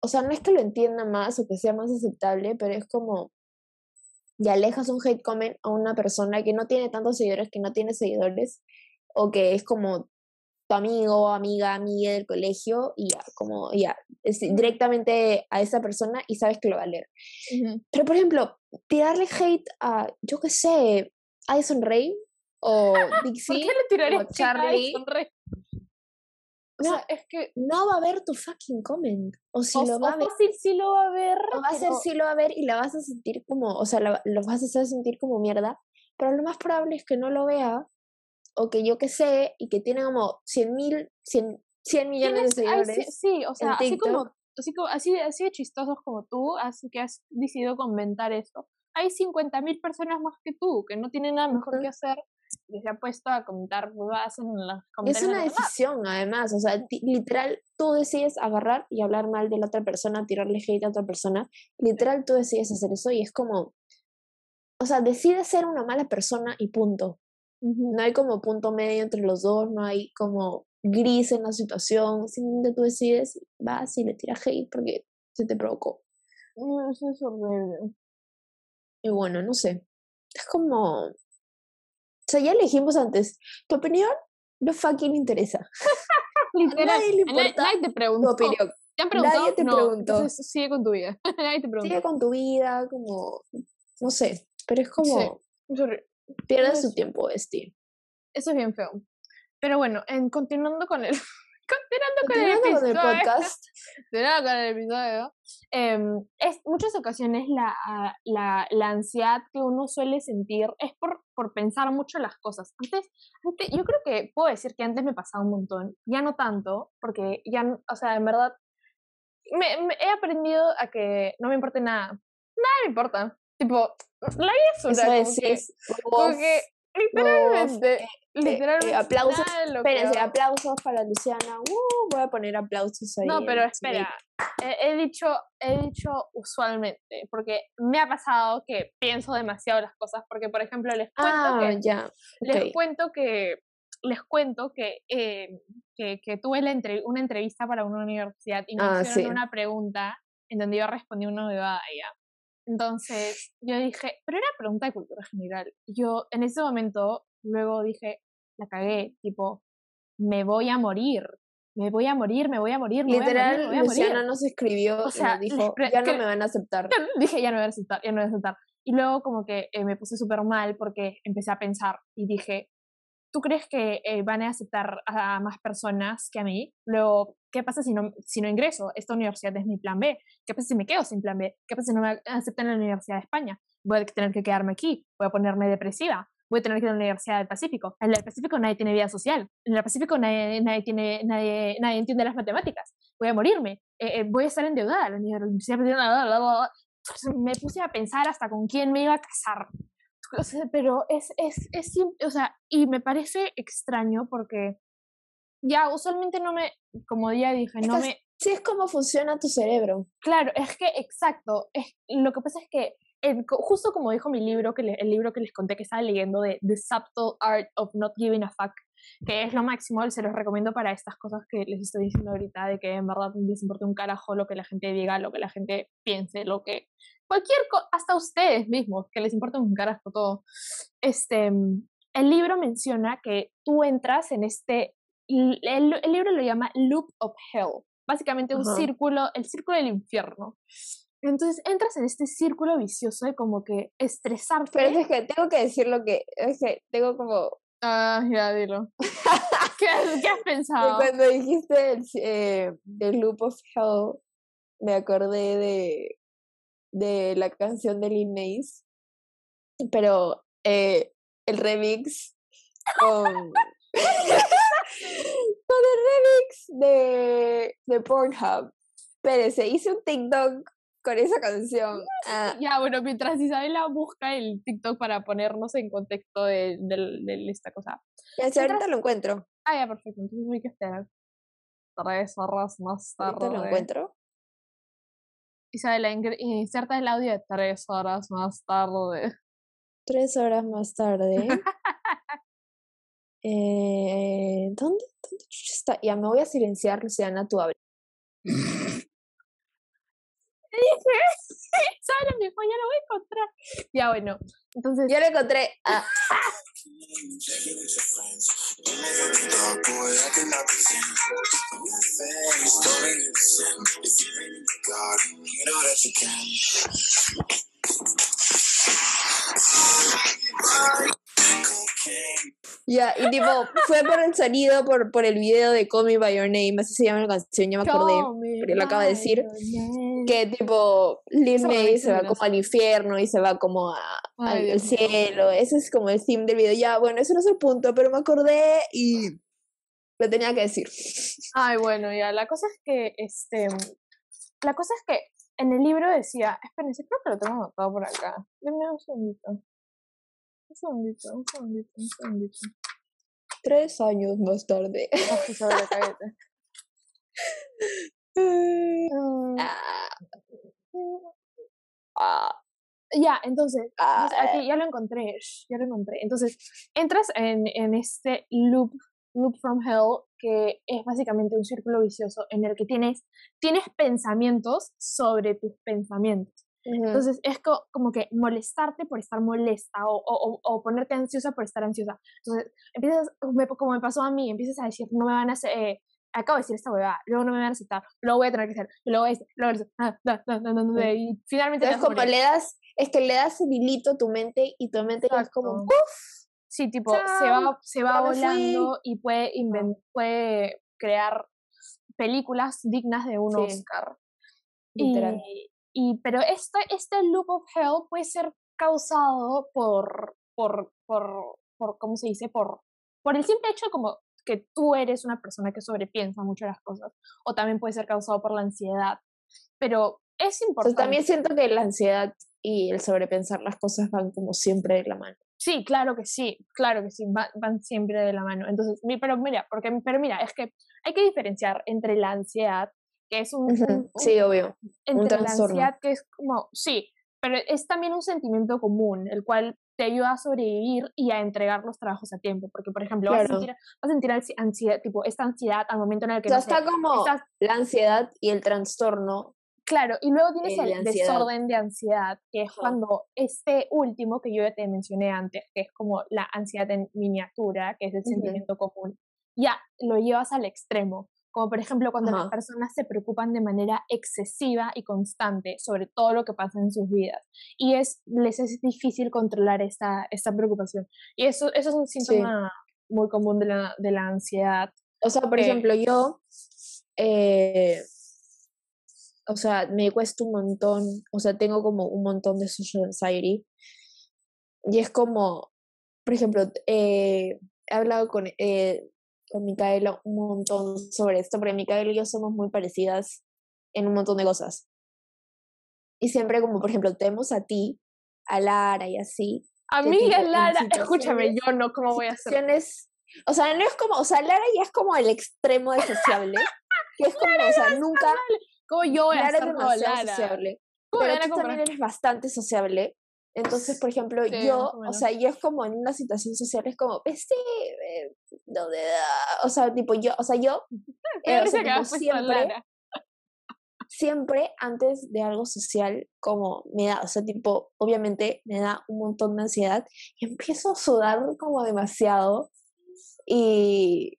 o sea, no es que lo entienda más o que sea más aceptable, pero es como, ya alejas un hate comment a una persona que no tiene tantos seguidores, que no tiene seguidores, o que es como tu amigo, amiga, amiga del colegio, y ya, como, ya, directamente a esa persona y sabes que lo va a leer. Pero, por ejemplo, tirarle hate a, yo qué sé, Addison Ray o Dixie ¿Por qué le tirarías o Charlie. O sea, es que no va a ver tu fucking comment. O si lo va a ver. sí lo va a ver. O va a ser sí lo va a ver y la vas a sentir como, o sea, lo, vas a hacer sentir como mierda. Pero lo más probable es que no lo vea. O que yo que sé, y que tiene como 100 mil, 100, 100 millones de seguidores. sí, o sea, así como, así así, así de chistosos como tú, así que has decidido comentar eso hay 50.000 personas más que tú que no tienen nada mejor que hacer y se ha puesto a comentar dudas en comentarios. Es una decisión, además, o sea, literal, tú decides agarrar y hablar mal de la otra persona, tirarle hate a otra persona, literal, tú decides hacer eso y es como, o sea, decides ser una mala persona y punto. No hay como punto medio entre los dos, no hay como gris en la situación, simplemente tú decides, vas y le tiras hate porque se te provocó. eso es horrible. Y bueno, no sé. Es como. O sea, ya elegimos antes. Tu opinión no fucking interesa. Literal. nadie le importa. Nadie te preguntó. Tu opinión. ¿Te han preguntado? Nadie te preguntó. sigue con tu vida. nadie te preguntó. Sigue con tu vida, como. No sé. Pero es como. Pierdes su tiempo, Esti. Eso es bien feo. Pero bueno, en, continuando con el, continuando, con el, episodio, podcast. Continuando con el episodio. Em, es, muchas ocasiones la, la, la, ansiedad que uno suele sentir es por, por pensar mucho las cosas. Antes, antes, yo creo que puedo decir que antes me pasaba un montón. Ya no tanto, porque ya, o sea, en verdad, me, he aprendido a que no me importe nada. Nada me importa. Tipo, la vida es una. Eso es, Literalmente, eh, eh, literalmente. aplausos. Espérense, aplausos para Luciana. Uh, voy a poner aplausos ahí. No, pero espera. He, dicho, he dicho usualmente, porque me ha pasado que pienso demasiado las cosas. Porque, por ejemplo, les cuento ah, que. Ya. Les cuento que. Les cuento que, eh, que, que, tuve la una entrevista para una universidad y me ah, hicieron una pregunta en donde yo respondí una nueva ella. Entonces yo dije, pero era pregunta de cultura general. Yo en ese momento luego dije, la cagué, tipo, me voy a morir, me voy a morir, me voy a morir. Me Literal, voy a morir, Luciana nos escribió o sea, y dijo, ya no me van a aceptar. Dije, ya no me van a aceptar, ya no me van a aceptar. Y luego como que eh, me puse súper mal porque empecé a pensar y dije, ¿tú crees que eh, van a aceptar a más personas que a mí? Luego, ¿qué pasa si no, si no ingreso? Esta universidad es mi plan B. ¿Qué pasa si me quedo sin plan B? ¿Qué pasa si no me aceptan en la Universidad de España? Voy a tener que quedarme aquí, voy a ponerme depresiva, voy a tener que ir a la Universidad del Pacífico. En el Pacífico nadie tiene vida social, en el Pacífico nadie, nadie, tiene, nadie, nadie entiende las matemáticas, voy a morirme, eh, eh, voy a estar endeudada, la universidad me puse a pensar hasta con quién me iba a casar, pero es, es, es, o sea, y me parece extraño porque ya usualmente no me, como ya dije, no me... Sí, es como funciona tu cerebro. Claro, es que, exacto, es, lo que pasa es que justo como dijo mi libro, que el libro que les conté que estaba leyendo de The Subtle Art of Not Giving a Fuck, que es lo máximo, se los recomiendo para estas cosas que les estoy diciendo ahorita, de que en verdad les importa un carajo lo que la gente diga, lo que la gente piense, lo que cualquier cosa, hasta ustedes mismos, que les importa un carajo todo. Este, el libro menciona que tú entras en este, el, el libro lo llama Loop of Hell, básicamente un círculo, el círculo del infierno. Entonces entras en este círculo vicioso de como que estresarte. Pero es que tengo que decir lo que, es que tengo como... Ah, ya, dilo. ¿Qué, ¿Qué, has pensado? Cuando dijiste el, eh, Loop of Hell, me acordé de, de la canción de Mace, pero eh, el remix con, con el remix de, de Pornhub. se hice un TikTok con esa canción. Ah, Ya, bueno, mientras Isabela busca el TikTok para ponernos en contexto de, de- de esta cosa. ya, si ahorita lo encuentro. Ah, ya, perfecto. Entonces hay que esperar. Tres horas más Ahorita lo tarde. encuentro. Isabela, inserta el audio de tres horas más tarde. Tres horas más tarde. eh, ¿dónde, ¿Dónde está? Ya me voy a silenciar, Luciana, tú habla. Isabela me dijo, ya lo voy a encontrar. Ya, bueno. Entonces, Ya lo encontré. Ah, ya, y tipo, fue por el sonido, por, por el video de Call Me By Your Name, así se llama la canción, ya me acordé. Pero lo acaba de decir. Que tipo, Lil May se va como al infierno y se va como a- Ay, al, cielo. Ese es como el theme del video. Ya, bueno, ese no es el punto, pero me acordé y lo tenía que decir. Ay, bueno, ya, la cosa es que, este, la cosa es que en el libro decía, espérense, creo que lo tengo anotado por acá. Denme un segundito. Un segundito, un segundito, un segundito. Tres años más tarde. Ah. Mm, Ah, ah, Ya, entonces, ah, Entonces, aquí ya lo encontré, ya lo encontré. Entonces, entras en, en este loop, loop from hell, que es básicamente un círculo vicioso en el que tienes, tienes pensamientos sobre tus pensamientos. Entonces, es co- como que molestarte por estar molesta o, o, o- ponerte ansiosa por estar ansiosa. Entonces, empiezas, me- como me pasó a mí, empiezas a decir, no me van a hacer, eh, acabo de decir esta huevada, luego no me van a aceptar, luego voy a tener que hacer, y luego decir, luego ah, no, no, no, no, no, y finalmente a como le das, es que le das el hilito a tu mente y tu mente es como. ¡puf! Sí, tipo, se va, se va volando y puede, inven- puede crear películas dignas de un Sí, Oscar. Literal. Y, y- pero este, este loop of hell puede ser causado por, por, por, por, ¿cómo se dice? Por, por el simple hecho como que tú eres una persona que sobrepiensa mucho las cosas. O también puede ser causado por la ansiedad. Pero es Entonces, importante. también siento que la ansiedad y el sobrepensar las cosas van como siempre de la mano. Sí, claro que sí, claro que sí, va- van, siempre de la mano. Entonces, pero mira, porque, pero mira, es que hay que diferenciar entre la ansiedad, que es un, Ujú, un- un- Sí, obvio. la trastorno. ansiedad que es como, sí, pero es también un sentimiento común, el cual te ayuda a sobrevivir y a entregar los trabajos a tiempo, porque por ejemplo, vas, a Claro. sentir, vas a sentir ansi- ansiedad, tipo, esta ansiedad al momento en el que O sea, no sé, está como estás la ansiedad y el trastorno. Claro, y luego tienes eh, el desorden de ansiedad, que es Ajá. cuando este último que yo ya te mencioné antes, que es como la ansiedad en miniatura, que es el Ujú. sentimiento común, ya lo llevas al extremo. Como por ejemplo cuando las Ajá. personas se preocupan de manera excesiva y constante sobre todo lo que pasa en sus vidas. Y es, les es difícil controlar esta, esta preocupación. Y eso, eso es un síntoma muy común de la, de la ansiedad. O sea, por Eh, ejemplo, yo, eh, o sea, me cuesta un montón, o sea, tengo como un montón de social anxiety. Y es como, por ejemplo, eh, he hablado con, eh, con Micaela un montón sobre esto, porque Micaela y yo somos muy parecidas en un montón de cosas. Y siempre como, por ejemplo, tenemos a ti, a Lara y así. Amiga tipo, Lara, escúchame, yo no, ¿cómo voy a hacer? O sea, no es como, o sea, Lara ya es como el extremo de sociable, que es como, o sea, nunca, ¿Cómo yo voy a Lara es estar como demasiado Lara? sociable, ¿Cómo pero a tú también eres bastante sociable. Entonces, por ejemplo, Sí, yo, o sea, yo es como en una situación social, es como, este, eh, donde, o sea, tipo, yo, o sea, yo, eh, o sea, tipo, puesto siempre, siempre antes de algo social, como me da, o sea, tipo, obviamente me da un montón de ansiedad y empiezo a sudar como demasiado y,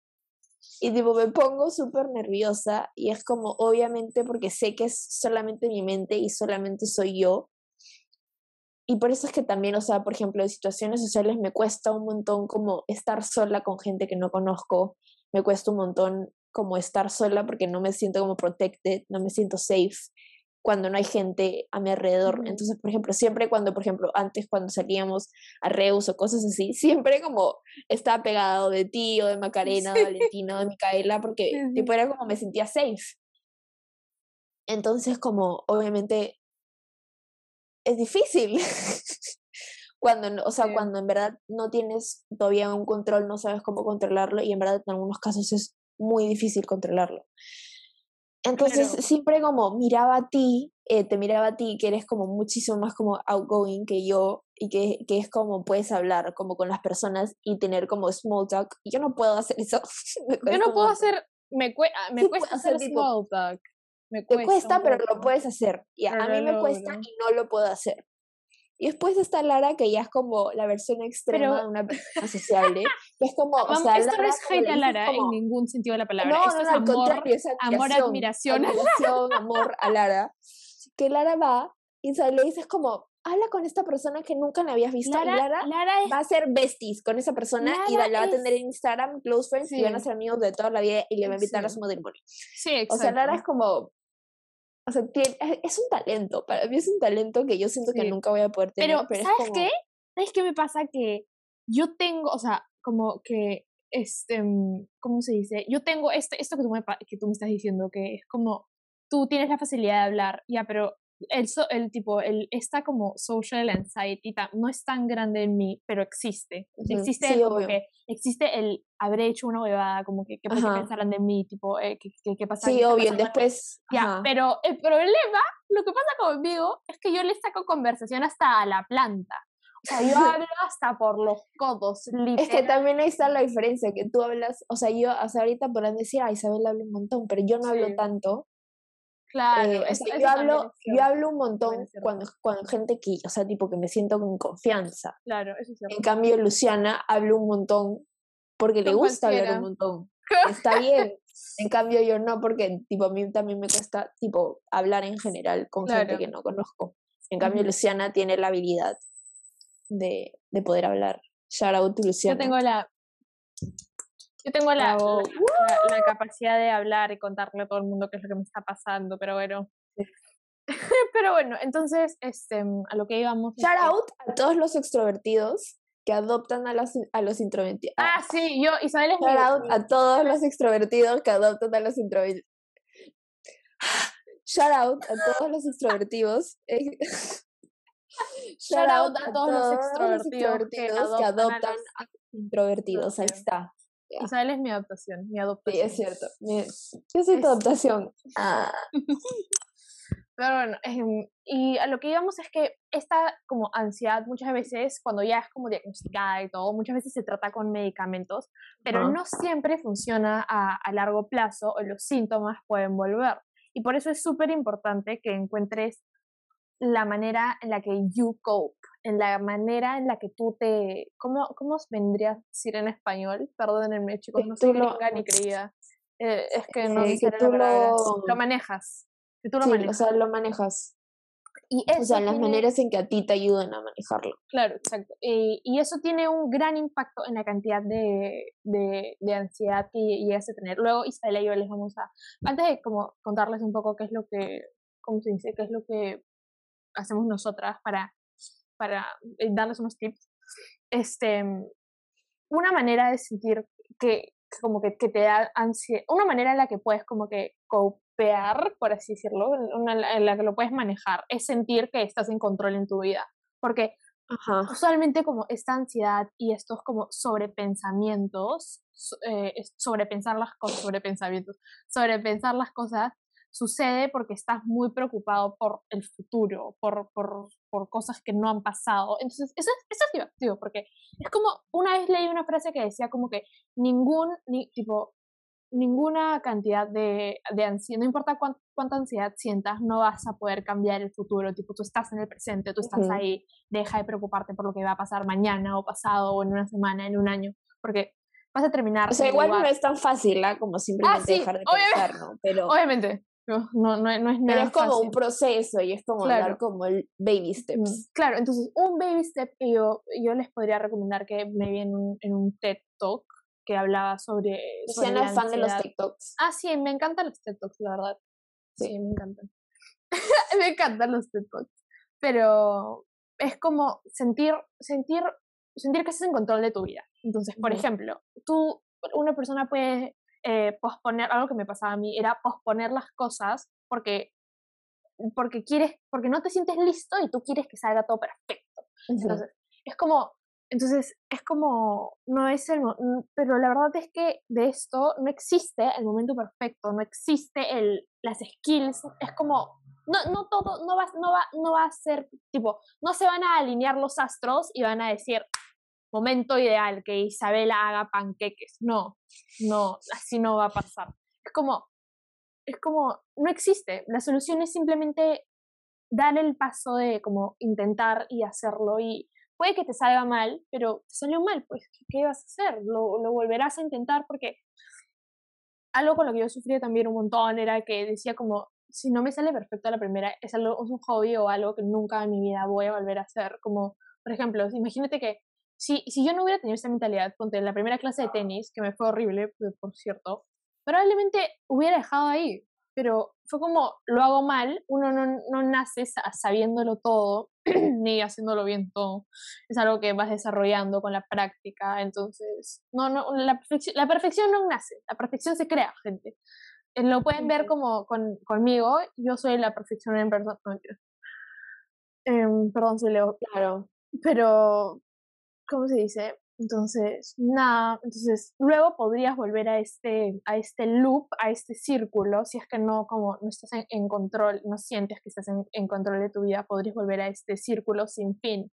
y tipo me pongo súper nerviosa y es como, obviamente, porque sé que es solamente mi mente y solamente soy yo. Y por eso es que también, o sea, por ejemplo, en situaciones sociales me cuesta un montón como estar sola con gente que no conozco, me cuesta un montón como estar sola porque no me siento como protected, no me siento safe. cuando no hay gente a mi alrededor. Entonces, por ejemplo, siempre cuando, por ejemplo, antes cuando salíamos a Reus o cosas así, siempre como estaba pegado de ti o de Macarena, de Sí. Valentina, de Micaela, porque sí. tipo era como me sentía safe. Entonces, como obviamente es difícil. cuando, o sea, Sí. cuando en verdad no tienes todavía un control, no sabes cómo controlarlo y en verdad en algunos casos es muy difícil controlarlo. Entonces Claro. siempre como miraba a ti, eh, te miraba a ti que eres como muchísimo más como outgoing que yo y que, que es como puedes hablar como con las personas y tener como small talk. Yo no puedo hacer eso. Yo no puedo hacer, me, cue- ah, me Sí cuesta hacer tipo- small talk. Me Te cuesta, cuesta, un pero lo puedes hacer. Y a, a mí me cuesta y no lo puedo hacer. Y después está Lara, que ya es como la versión extrema Pero- de una persona sociable, que es como, o sea, esto no Lara, es como hate a Lara como- en ningún sentido de la palabra. no, esto no, es no, al amor, contrario, es amor, admiración. admiración, amor a Lara. Que Lara va y o sea, le dices como, habla con esta persona que nunca la habías visto Lara, y Lara Lara es va a ser besties con esa persona y Lara la, la va a tener en Instagram, close friends, y van a Sí. ser amigos de toda la vida y le va a invitar a Sí. su matrimonio. Sí, O exacto. sea, Lara es como, o sea, tiene- es- es un talento, para mí es un talento que yo siento que Sí. nunca voy a poder tener, Pero, pero, es ¿sabes como, qué? ¿Sabes qué me pasa? Que yo tengo, o sea, como que, este, mm, ¿cómo se dice? Yo tengo este, esto que tú, me, que tú me estás diciendo, que es como, tú tienes la facilidad de hablar, ya, pero el, el tipo, el, esta como social anxiety no es tan grande en mí, pero existe. Existe sí, como que, existe el habré hecho una huevada, como que, ¿qué, pensarán de mí? Tipo, eh, ¿qué, qué, qué pasa? Sí, qué obvio, pasando? después, Ya, pero el problema, lo que pasa conmigo es que yo le saco conversación hasta a la planta. O sea, yo hablo hasta por los codos, Es que literal. también ahí está la diferencia, que tú hablas, o sea, yo, sea, ahorita podrán decir, ah, Isabel habla un montón, pero yo no hablo Sí. tanto. Claro, eh, o sea, yo hablo, yo hablo un montón cuando, cuando gente que, o sea, tipo que me siento con confianza. Claro, eso es cierto. En cambio, Luciana habla un montón porque le gusta hablar un montón. Está bien. En cambio, yo no, porque tipo a mí también me cuesta tipo hablar en general con gente que no conozco. En cambio. Luciana tiene la habilidad de, de poder hablar. Shout out to Yo Luciana. tengo la... Yo tengo la, Bravo. la, la- la capacidad de hablar y contarle a todo el mundo qué es lo que me está pasando, pero bueno. pero bueno, entonces, este, a lo que íbamos. Shout que- out a todos los extrovertidos que adoptan a los, a los introvertidos. Ah, sí, yo, Isabel es Shout out a todos los extrovertidos que adoptan a los introvertidos. Shout out a todos los extrovertidos. Shout out a todos los extrovertidos que que adoptan a adoptan los a los introvertidos. Ahí está. Ya. Isabel es mi adaptación, mi Sí, adoptación. es cierto. Mi- Yo soy tu Es- adaptación. Ah, Pero bueno, em, y a lo que íbamos es que esta como ansiedad muchas veces, cuando ya es como diagnosticada y todo, muchas veces se trata con medicamentos, pero no siempre funciona a, a largo plazo o los síntomas pueden volver. Y por eso es súper importante que encuentres la manera en la que you cope, en la manera en la que tú te... ¿Cómo, cómo os vendría a decir en español? Perdónenme chicos, Que no soy lo- ni creída. Eh, es que no Eh, me que tú lo- Lo manejas. Que tú lo sí, o manejas. sea, lo manejas. Y O sea, eso las tiene- maneras en que a ti te ayudan a manejarlo. Claro, exacto. Y, y eso tiene un gran impacto en la cantidad de, de, de ansiedad que llegas a tener. Luego Isabela y yo les vamos a, antes de como contarles un poco qué es lo que, ¿cómo se dice? ¿Qué es lo que hacemos nosotras para, para eh, darles unos tips? Este, una manera de sentir que, que como que, que te da ansiedad, una manera en la que puedes como que copear, por así decirlo, una en la- que lo puedes manejar, es sentir que estás en control en tu vida. Porque Ajá. usualmente como esta ansiedad y estos como sobrepensamientos, so- eh, sobrepensar las cosas, sobrepensamientos, sobrepensar las cosas, sucede porque estás muy preocupado por el futuro, por, por, por cosas que no han pasado. Entonces, eso es, eso es divertido, porque es como, una vez leí una frase que decía como que ningún, ni, tipo, ninguna cantidad de, de ansiedad, no importa cuán- cuánta ansiedad sientas, no vas a poder cambiar el futuro, tipo, tú estás en el presente, tú estás Ujú. ahí, deja de preocuparte por lo que va a pasar mañana o pasado o en una semana, en un año, porque vas a terminar O sea, igual no lugar- es tan fácil, ¿ah? Como simplemente sí, dejar de pensar, ¿no? Pero, Obviamente, no, no, no, no es pero nada es como fácil. un proceso y es como Claro. dar como el baby Mm, steps. Claro, entonces un baby step yo, yo les podría recomendar que me vi en un, en un TED Talk que hablaba sobre... sobre es fan de los ansiedad. TikToks. Ah, sí, me encantan los TED Talks, la verdad. Sí, Sí. me encantan. me encantan los TED pero es como sentir, sentir, sentir que estás en control de tu vida. Entonces, por ejemplo, tú, una persona puede eh, posponer, algo que me pasaba a mí era posponer las cosas porque, porque quieres, porque no te sientes listo y tú quieres que salga todo perfecto. Entonces, es como, entonces, es como, no es el, pero la verdad es que de esto no existe el momento perfecto, no existe el, las skills, es como, no, no todo, no va, no, va, no va a ser, tipo, no se van a alinear los astros y van a decir, momento ideal, que Isabela haga panqueques. No, no, así no va a pasar. Es como, es como, no existe. La solución es simplemente dar el paso de como intentar y hacerlo y puede que te salga mal, pero te salió mal, pues, ¿qué, vas a hacer? Lo, lo volverás a intentar porque algo con lo que yo sufría también un montón era que decía como, si no me sale perfecto la primera, es, algo, es un hobby o algo que nunca en mi vida voy a volver a hacer. Como, por ejemplo, imagínate que si, si yo no hubiera tenido esa mentalidad, ponte la primera clase de tenis, que me fue horrible, por cierto, probablemente hubiera dejado ahí. Pero fue como, lo hago mal, uno no, no nace sabiéndolo todo, ni haciéndolo bien todo. Es algo que vas desarrollando con la práctica. Entonces, no, no, la, perfección, la perfección no nace, la perfección se crea, gente. Eh, lo pueden ver como con, conmigo, yo soy la perfección en persona. No, eh, perdón, soy Leo. Claro. Pero, ¿cómo se dice? Entonces, nada, entonces luego podrías volver a este, a este loop, a este círculo, si es que no, como no estás en, control, no sientes que estás en, en, control de tu vida, podrías volver a este círculo sin fin,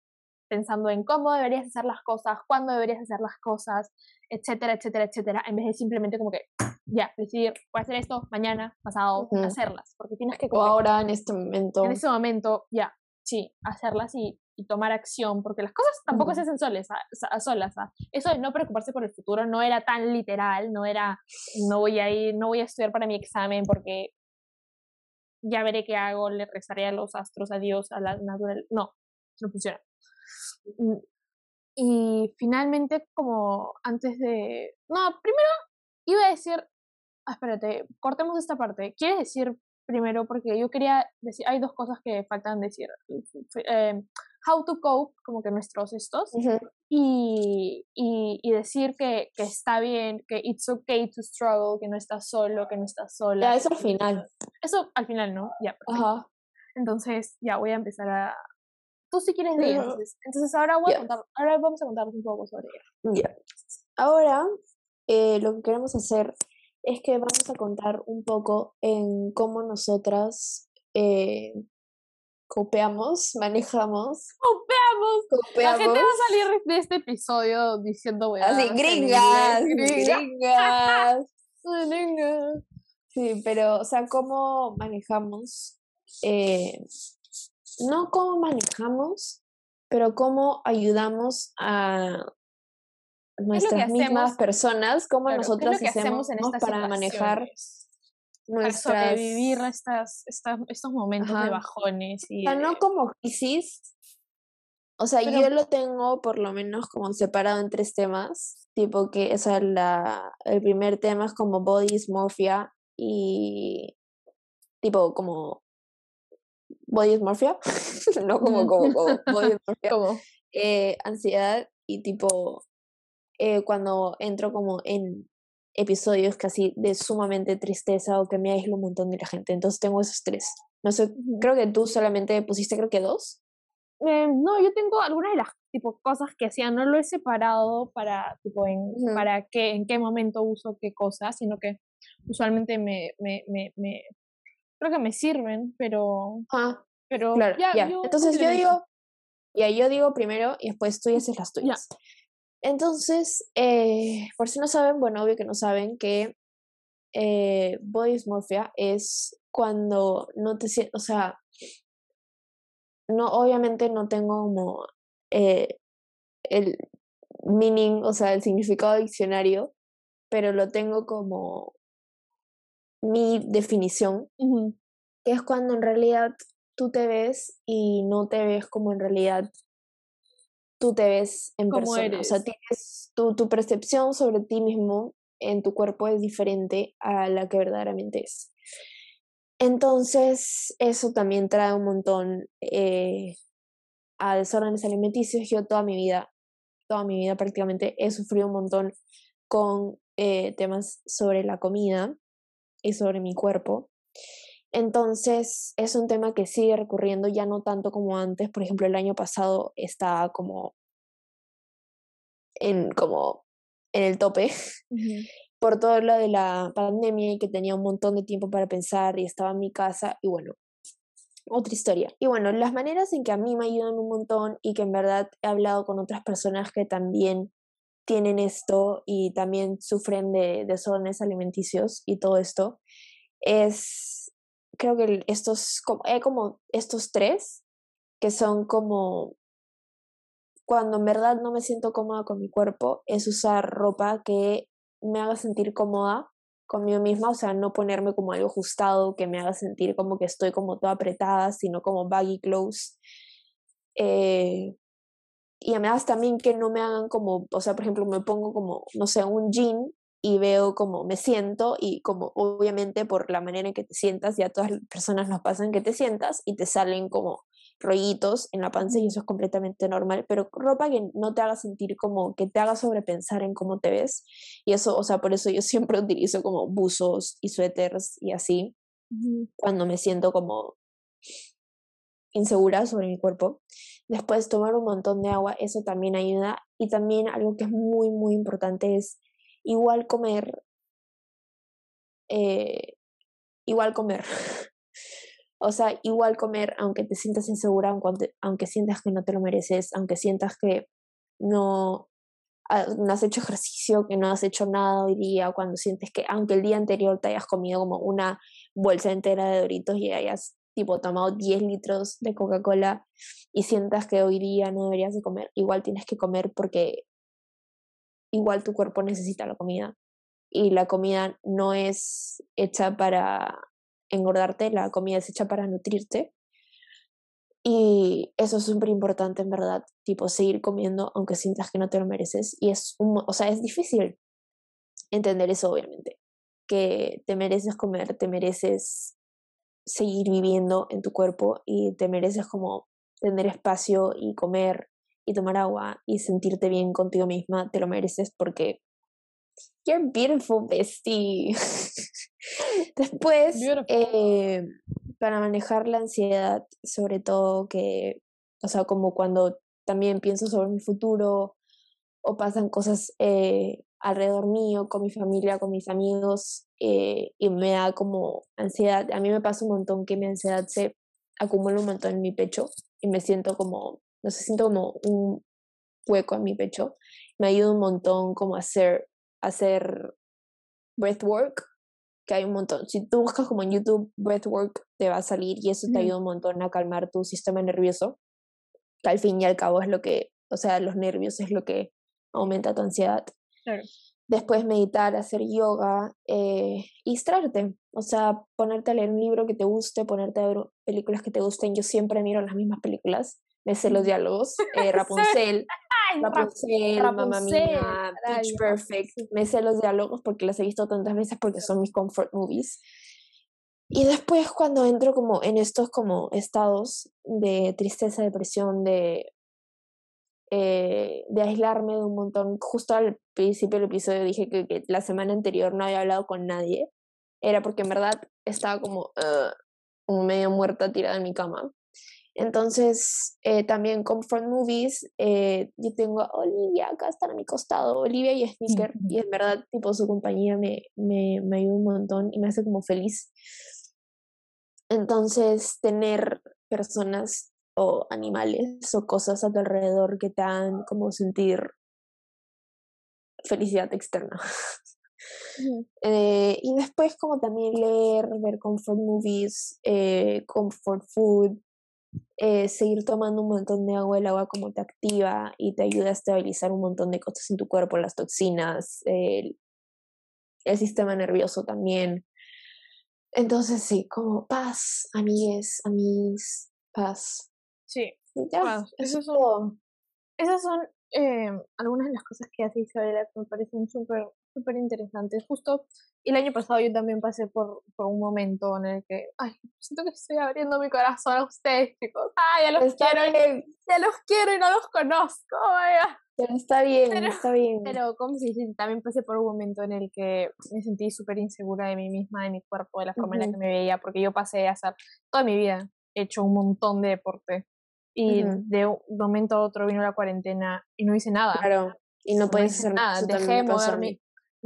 pensando en cómo deberías hacer las cosas, cuándo deberías hacer las cosas, etcétera, etcétera, etcétera, en vez de simplemente como que ya, decir, voy a hacer esto mañana, pasado, hacerlas, porque tienes que... O ahora, en este momento. En este momento, ya, sí, hacerlas y, y tomar acción, porque las cosas tampoco se hacen solas, a, solas. Eso de no preocuparse por el futuro no era tan literal, no era, no voy a ir, no voy a estudiar para mi examen porque ya veré qué hago, le rezaré a los astros, a Dios, a la naturaleza. No, no funciona. Mm, y finalmente, como antes de... No, primero iba a decir Ah, espérate, cortemos esta parte. ¿Quieres decir primero? Porque yo quería decir, hay dos cosas que faltan decir. Eh, how to cope, como que nuestros estos, y, y, y, decir que, que, está bien, que it's okay to struggle, que no estás solo, que no estás sola. Ya, eso al final. Eso al final, ¿no? Ya, Ajá. Entonces, ya voy a empezar a... Tú sí quieres leer, entonces, entonces ahora, voy a contar, ahora vamos a contarles un poco sobre ella. Ya. Ahora, eh, lo que queremos hacer es que vamos a contar un poco en cómo nosotras eh, copiamos, manejamos. ¡Copeamos! La gente va a salir de este episodio diciendo, Así, gringas, gringas. gringas. Sí, pero, o sea, cómo manejamos, eh, no cómo manejamos, pero cómo ayudamos a nuestras mismas personas, como nosotras hacemos, para manejar nuestras... Para sobrevivir estas, estos momentos de bajones. Y o sea, no como crisis. O sea, yo lo tengo por lo menos como separado en tres temas. Tipo que o sea, la, el primer tema es como body dysmorphia y tipo como body dysmorphia, no como, como, como body dysmorphia. Eh, ansiedad y tipo eh, cuando entro como en episodios casi de sumamente tristeza o que me aíslo un montón de la gente. Entonces tengo esos tres. No sé, creo que tú solamente pusiste creo que dos. Eh, no, yo tengo algunas de las tipo cosas que hacía, no lo he separado para tipo en para qué en qué momento uso qué cosas, sino que usualmente me, me, me, me creo que me sirven, pero ah, pero claro, ya, Entonces yo digo, ya yo digo primero y después tú haces las tuyas. Entonces, eh, por si no saben, bueno, obvio que no saben que eh, body dysmorphia es cuando no te sientes, o sea, no, obviamente no tengo como eh, el meaning, o sea, el significado diccionario, pero lo tengo como mi definición, que es cuando en realidad tú te ves y no te ves como en realidad tú te ves en persona. O sea, tienes tu, tu percepción sobre ti mismo en tu cuerpo es diferente a la que verdaderamente es. Entonces, eso también trae un montón eh, a desórdenes alimenticios. Yo toda mi vida, toda mi vida prácticamente he sufrido un montón con eh, temas sobre la comida y sobre mi cuerpo. Entonces, es un tema que sigue recurriendo ya no tanto como antes. Por ejemplo, el año pasado estaba como en, como en el tope por todo lo de la pandemia y que tenía un montón de tiempo para pensar y estaba en mi casa y bueno, otra historia. Y bueno, las maneras en que a mí me ayudan un montón y que en verdad he hablado con otras personas que también tienen esto y también sufren de desórdenes alimenticios y todo esto, es, creo que estos, como, como estos tres, que son como, cuando en verdad no me siento cómoda con mi cuerpo, es usar ropa que me haga sentir cómoda conmigo misma, o sea, no ponerme como algo ajustado que me haga sentir como que estoy como toda apretada, sino como baggy clothes. Eh, y además también que no me hagan como, o sea, por ejemplo, me pongo como, no sé, un jean y veo como me siento y como obviamente por la manera en que te sientas, ya todas las personas nos pasan que te sientas y te salen como rollitos en la panza y eso es completamente normal, pero ropa que no te haga sentir como que te haga sobrepensar en cómo te ves y eso, o sea, por eso yo siempre utilizo como buzos y suéteres y así cuando me siento como insegura sobre mi cuerpo. Después tomar un montón de agua, eso también ayuda y también algo que es muy muy importante es igual comer eh, igual comer. O sea, igual comer, aunque te sientas insegura, aunque, aunque sientas que no te lo mereces, aunque sientas que no, no has hecho ejercicio, que no has hecho nada hoy día, cuando sientes que, aunque el día anterior te hayas comido como una bolsa entera de doritos y hayas tipo tomado 10 litros de Coca-Cola y sientas que hoy día no deberías de comer, igual tienes que comer porque igual tu cuerpo necesita la comida y la comida no es hecha para engordarte, la comida es hecha para nutrirte. Y eso es súper importante, en verdad, tipo, seguir comiendo aunque sientas que no te lo mereces. Y es, un, o sea, es difícil entender eso, obviamente, que te mereces comer, te mereces seguir viviendo en tu cuerpo y te mereces como tener espacio y comer y tomar agua y sentirte bien contigo misma, te lo mereces porque you're beautiful, bestie. Después, eh, para manejar la ansiedad, sobre todo que, o sea, como cuando también pienso sobre mi futuro o pasan cosas eh, alrededor mío, con mi familia, con mis amigos, eh, y me da como ansiedad. A mí me pasa un montón que mi ansiedad se acumula un montón en mi pecho y me siento como, no sé, siento como un hueco en mi pecho. Me ayuda un montón como hacer, hacer breathwork que hay un montón. Si tú buscas como en YouTube breathwork, te va a salir y eso te ayuda un montón a calmar tu sistema nervioso, que al fin y al cabo es lo que, o sea, los nervios es lo que aumenta tu ansiedad. Después meditar, hacer yoga eh, y distraerte. O sea, ponerte a leer un libro que te guste, ponerte a ver películas que te gusten. Yo siempre miro las mismas películas, me sé los diálogos. Eh, Rapunzel, Rapunzel, Mamma Mía, Pitch Perfect. Me sé los diálogos porque los he visto tantas veces porque son mis comfort movies. Y después cuando entro como en estos como estados de tristeza, depresión, de, eh, de aislarme de un montón, justo al principio del episodio dije que, la semana anterior no había hablado con nadie, era porque en verdad estaba como, como medio muerta tirada en mi cama. Entonces, eh, también Comfort Movies, eh, yo tengo a Olivia acá, están a mi costado, Olivia y Sneaker, y en verdad, tipo, su compañía me, me, me ayuda un montón y me hace como feliz. Entonces, tener personas o animales o cosas a tu alrededor que te hagan como sentir felicidad externa. Eh, y después como también leer, ver comfort movies, comfort food, eh, seguir tomando un montón de agua, el agua como te activa y te ayuda a estabilizar un montón de cosas en tu cuerpo, las toxinas, el, el sistema nervioso también. Entonces sí, como paz, amigues, amigos, paz. Sí, ya, Eso son, esas son eh, algunas de las cosas que hace Isabela que me parecen súper súper interesante. Justo el año pasado yo también pasé por, por un momento en el que, ay, siento que estoy abriendo mi corazón a ustedes, chicos. Ay, ya los quiero, y, ya los quiero y no los conozco, vaya. Pero está bien, está bien. Pero, como si también pasé por un momento en el que me sentí súper insegura de mí misma, de mi cuerpo, de la forma en la que me veía, porque yo pasé a hacer toda mi vida, he hecho un montón de deporte. Y de un momento a otro vino la cuarentena y no hice nada. Claro, y no, puedes hacer nada. Dejé de moverme,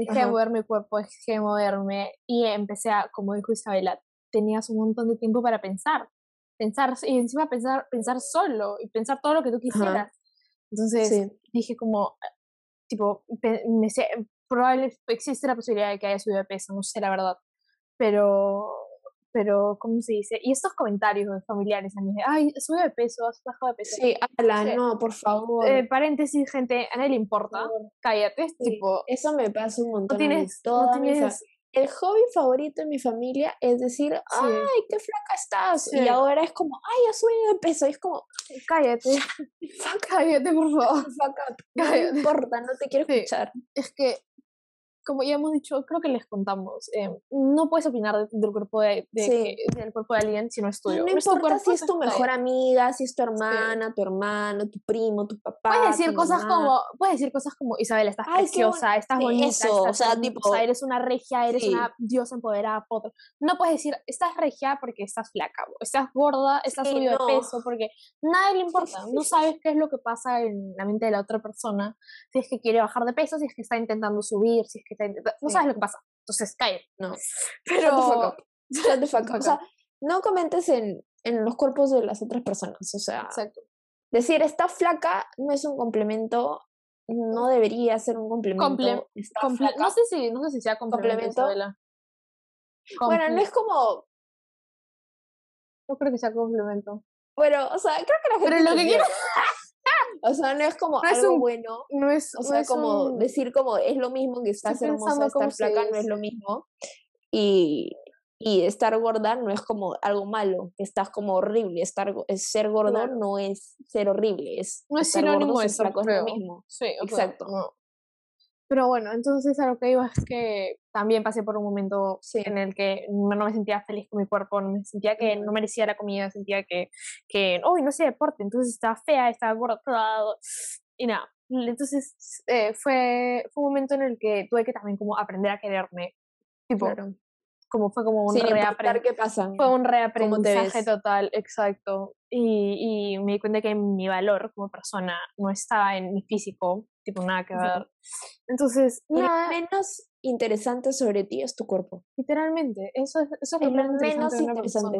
dejé de mover mi cuerpo, dejé de moverme y empecé a, como dijo Isabela, tenías un montón de tiempo para pensar. Pensar, y encima pensar, pensar solo y pensar todo lo que tú quisieras. Entonces dije como, tipo, me sé, existe la posibilidad de que haya subido de peso, no sé la verdad, pero, pero, ¿cómo se dice? Y estos comentarios familiares a mí, de, ay, sube de peso, has bajado de peso. Sí, ala, no, por favor. Eh, paréntesis, gente, a nadie le importa, cállate, tipo... Eso me pasa un montón. No tienes, no tienes, el hobby favorito de mi familia es decir, ay, qué flaca estás. Y ahora es como, ay, ya subí de peso. Y es como, cállate. cállate, por favor. Fuck up. No importa, no te quiero escuchar. Es que como ya hemos dicho, creo que les contamos, eh, no puedes opinar del cuerpo de, del cuerpo de alguien si no es tuyo. No, importa si es tu mejor amiga, si es tu hermana, tu hermano, tu primo, tu papá. Puedes decir cosas como, puedes decir cosas como Isabel, estás preciosa, estás bonita, eso, o sea, tipo, eres una regia, eres una diosa empoderada, foto. No puedes decir, estás regia porque estás flaca, estás gorda, estás subido de peso, porque nadie le importa. No sabes qué es lo que pasa en la mente de la otra persona, si es que quiere bajar de peso, si es que está intentando subir, si es que no sabes lo que pasa. Entonces, cae. No. Pero. Shut the fuck up. O sea, no comentes en, en los cuerpos de las otras personas. O sea, Exacto. decir está flaca no es un complemento. No debería ser un complemento. No sé si, no sé si sea complemento. complemento. Bueno, no es como. No creo que sea complemento. Bueno, o sea, creo que la gente. Pero lo que quiero. O sea, no es como algo bueno. No es, o sea, como decir como es lo mismo que estás hermosa, estar flaca no es lo mismo. Y, y estar gorda no es como algo malo, estás como horrible. Estar, ser gordo no es ser horrible, es no es sinónimo de ser flaco, es lo mismo. Sí, exacto. Pero bueno, entonces a lo que iba es que también pasé por un momento en el que no me sentía feliz con mi cuerpo, no me sentía que no merecía la comida, sentía que, que uy, no sé deporte, entonces estaba fea, estaba gorda, y nada. Entonces eh, fue, fue un momento en el que tuve que también como aprender a quererme. Tipo, como fue como un reaprendizaje. Fue un reaprendizaje total, exacto. Y, y me di cuenta que mi valor como persona no estaba en mi físico, tipo nada que ver. Entonces, lo menos interesante sobre ti es tu cuerpo. Literalmente, eso es, eso es, lo, menos interesante.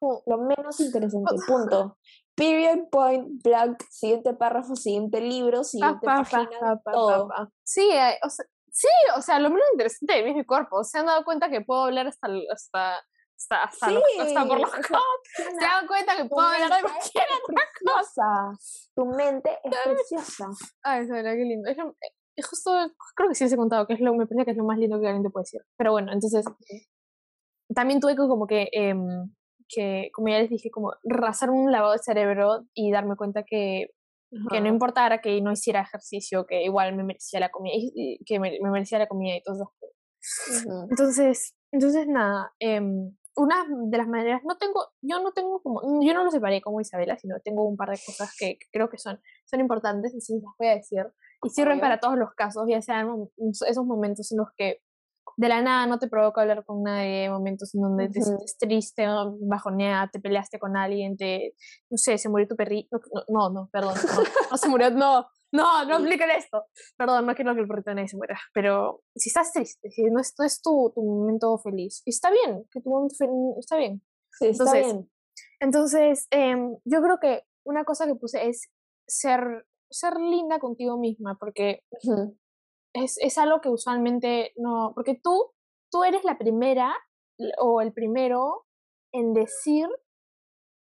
Lo menos interesante, punto. Period, point, blank, siguiente párrafo, siguiente libro, siguiente página, todo. Sí, eh, o sea, sí, o sea, lo menos interesante de mí es mi cuerpo. Se han dado cuenta que puedo hablar hasta, hasta hasta, hasta, sí, hasta por los Se dan cuenta que puedo hablar de cualquier otra cosa. Tu mente es preciosa. Ay, Isabela, qué lindo. Es, es, justo, creo que sí les he contado que es lo, me parece que es lo más lindo que alguien te puede decir. Pero bueno, entonces, también tuve que como que, eh, que, como ya les dije, como hacer un lavado de cerebro y darme cuenta que que no importara que no hiciera ejercicio, que igual me merecía la comida, y, que me, me, merecía la comida y todo eso. Entonces, entonces nada, eh, una de las maneras, no tengo, yo no tengo como, yo no lo separé como Isabela, sino tengo un par de cosas que, creo que son, son importantes, y las voy a decir, y sirven para todos los casos, ya sean esos momentos en los que de la nada no te provoca hablar con nadie, momentos en donde te sientes triste, bajoneada, te peleaste con alguien, te, no sé, se murió tu perrito, no, no, perdón, no, se murió, no, no, no apliquen esto. Perdón, no quiero que el perrito de nadie se muera. Pero si estás triste, si no es, es tu, tu, momento feliz, está bien, que tu momento feliz está bien. Sí, está entonces, bien. Entonces, em, yo creo que una cosa que puse es ser, ser linda contigo misma, porque es, es algo que usualmente no, porque tú, tú eres la primera o el primero en decir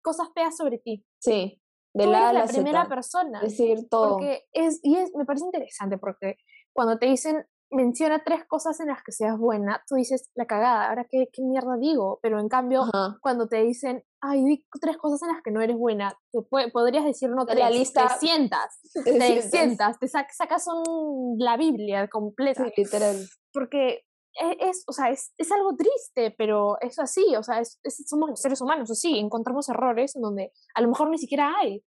cosas feas sobre ti. Sí, de la, la primera persona. Decir todo. Porque es, y es, me parece interesante porque cuando te dicen menciona tres cosas en las que seas buena, tú dices, la cagada, ahora qué, qué mierda digo, pero en cambio, Ajá. cuando te dicen, ay, di tres cosas en las que no eres buena, te puede- podrías decir no La tres, lista- te sientas, Te te sac- sacas un, la Biblia completa, Sí, literal. porque es, o sea, es, es algo triste, pero es así, o sea, es, somos seres humanos, así, encontramos errores en donde a lo mejor ni siquiera hay.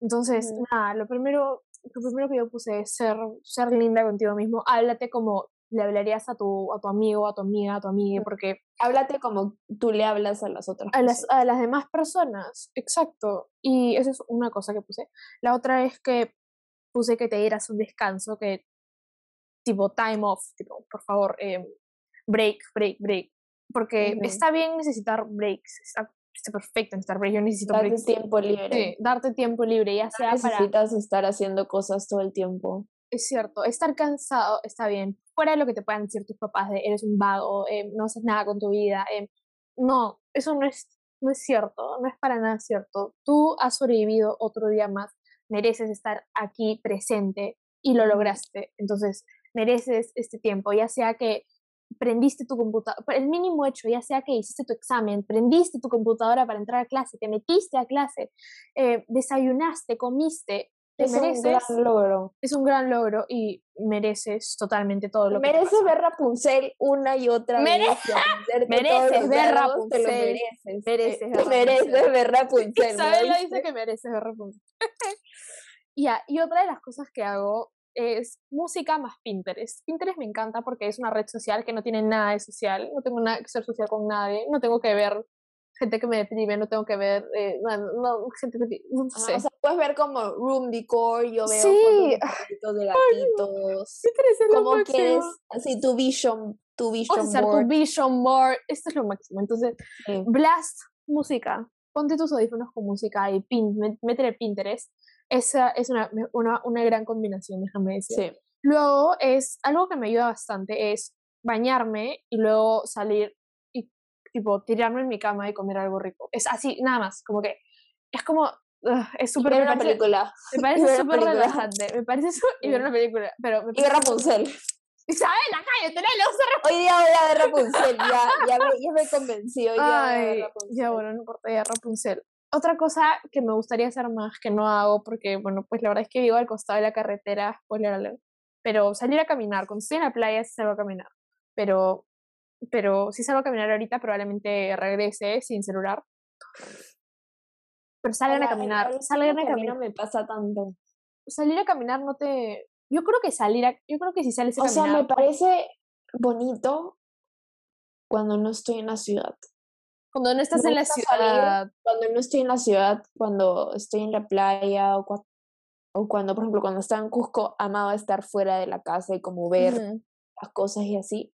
Entonces, Ujú. nada, lo primero, lo primero que yo puse es ser, ser linda contigo mismo, háblate como le hablarías a tu, a tu amigo, a tu amiga, a tu amiga, porque Háblate como tú le hablas a las otras a las, a las demás personas, exacto. Y esa es una cosa que puse. La otra es que puse que te dieras un descanso, que tipo time off, tipo, por favor, eh, break, break, break. Porque está bien necesitar breaks, está, está perfecto necesitar breaks, yo necesito Darte breaks. tiempo libre. Sí, darte tiempo libre, ya No sea para... necesitas estar haciendo cosas todo el tiempo. Es cierto, estar cansado está bien, fuera de lo que te puedan decir tus papás de eres un vago, eh, no haces nada con tu vida. eh, no, eso no es, no es cierto, no es para nada cierto. Tú has sobrevivido otro día más, mereces estar aquí presente y lo lograste. Entonces, mereces este tiempo, ya sea que prendiste tu computadora, el mínimo hecho, ya sea que hiciste tu examen, prendiste tu computadora para entrar a clase, te metiste a clase, eh, desayunaste, comiste, te Es un mereces gran logro. es un gran logro y mereces totalmente todo lo que te Mereces ver Rapunzel una y otra vez. Mereces ver diálogos, Te lo Rapunzel. mereces. Mereces Eh, ver Rapunzel. mereces ver Rapunzel. ¿no Isabela viste? dice que mereces ver Rapunzel. Ya, y otra de las cosas que hago es música más Pinterest. Pinterest me encanta porque es una red social que no tiene nada de social, no tengo nada que ser social con nadie, no tengo que ver gente que me deprime, no tengo que ver, eh, no, no, gente que, no Ajá, sé. O sea, puedes ver como room decor, yo veo Sí. fotos de gatitos. Lo Como máximo. quieres, así tu vision, tu vision hacer board. tu vision board, esto es lo máximo. Entonces, Sí. Blast música. Ponte tus audífonos con música y pin, métele Pinterest. Esa es una, una, una gran combinación, déjame decir. Sí. Luego es algo que me ayuda bastante es bañarme y luego salir y tipo tirarme en mi cama y comer algo rico. Es así, nada más, como que es como ugh, es súper una parece, película. me parece súper relajante, me parece su- y ver una película, pero me Y ver Rapunzel. Isabela, cállate, no le Hoy día voy a ver Rapunzel. Ya, ya, me, ya me convencí. Hoy día voy a ver Ay, Rapunzel. ya bueno, no importa, ya Rapunzel. Otra cosa que me gustaría hacer más, que no hago, porque, bueno, pues la verdad es que vivo al costado de la carretera, spoiler pero salir a caminar, cuando estoy en la playa sí salgo a caminar, pero, pero si salgo a caminar ahorita probablemente regrese sin celular. Pero salgan a caminar, salgan a caminar. no me pasa tanto. Salir a caminar no te... Yo creo que salir a... Yo creo que si sales a O sea, caminar... me parece bonito cuando no estoy en la ciudad. Cuando no estás me en la gusta salir ciudad... Cuando no estoy en la ciudad, cuando estoy en la playa o, cua- o cuando, por ejemplo, cuando estaba en Cusco, amaba estar fuera de la casa y como ver Ujú. las cosas y así.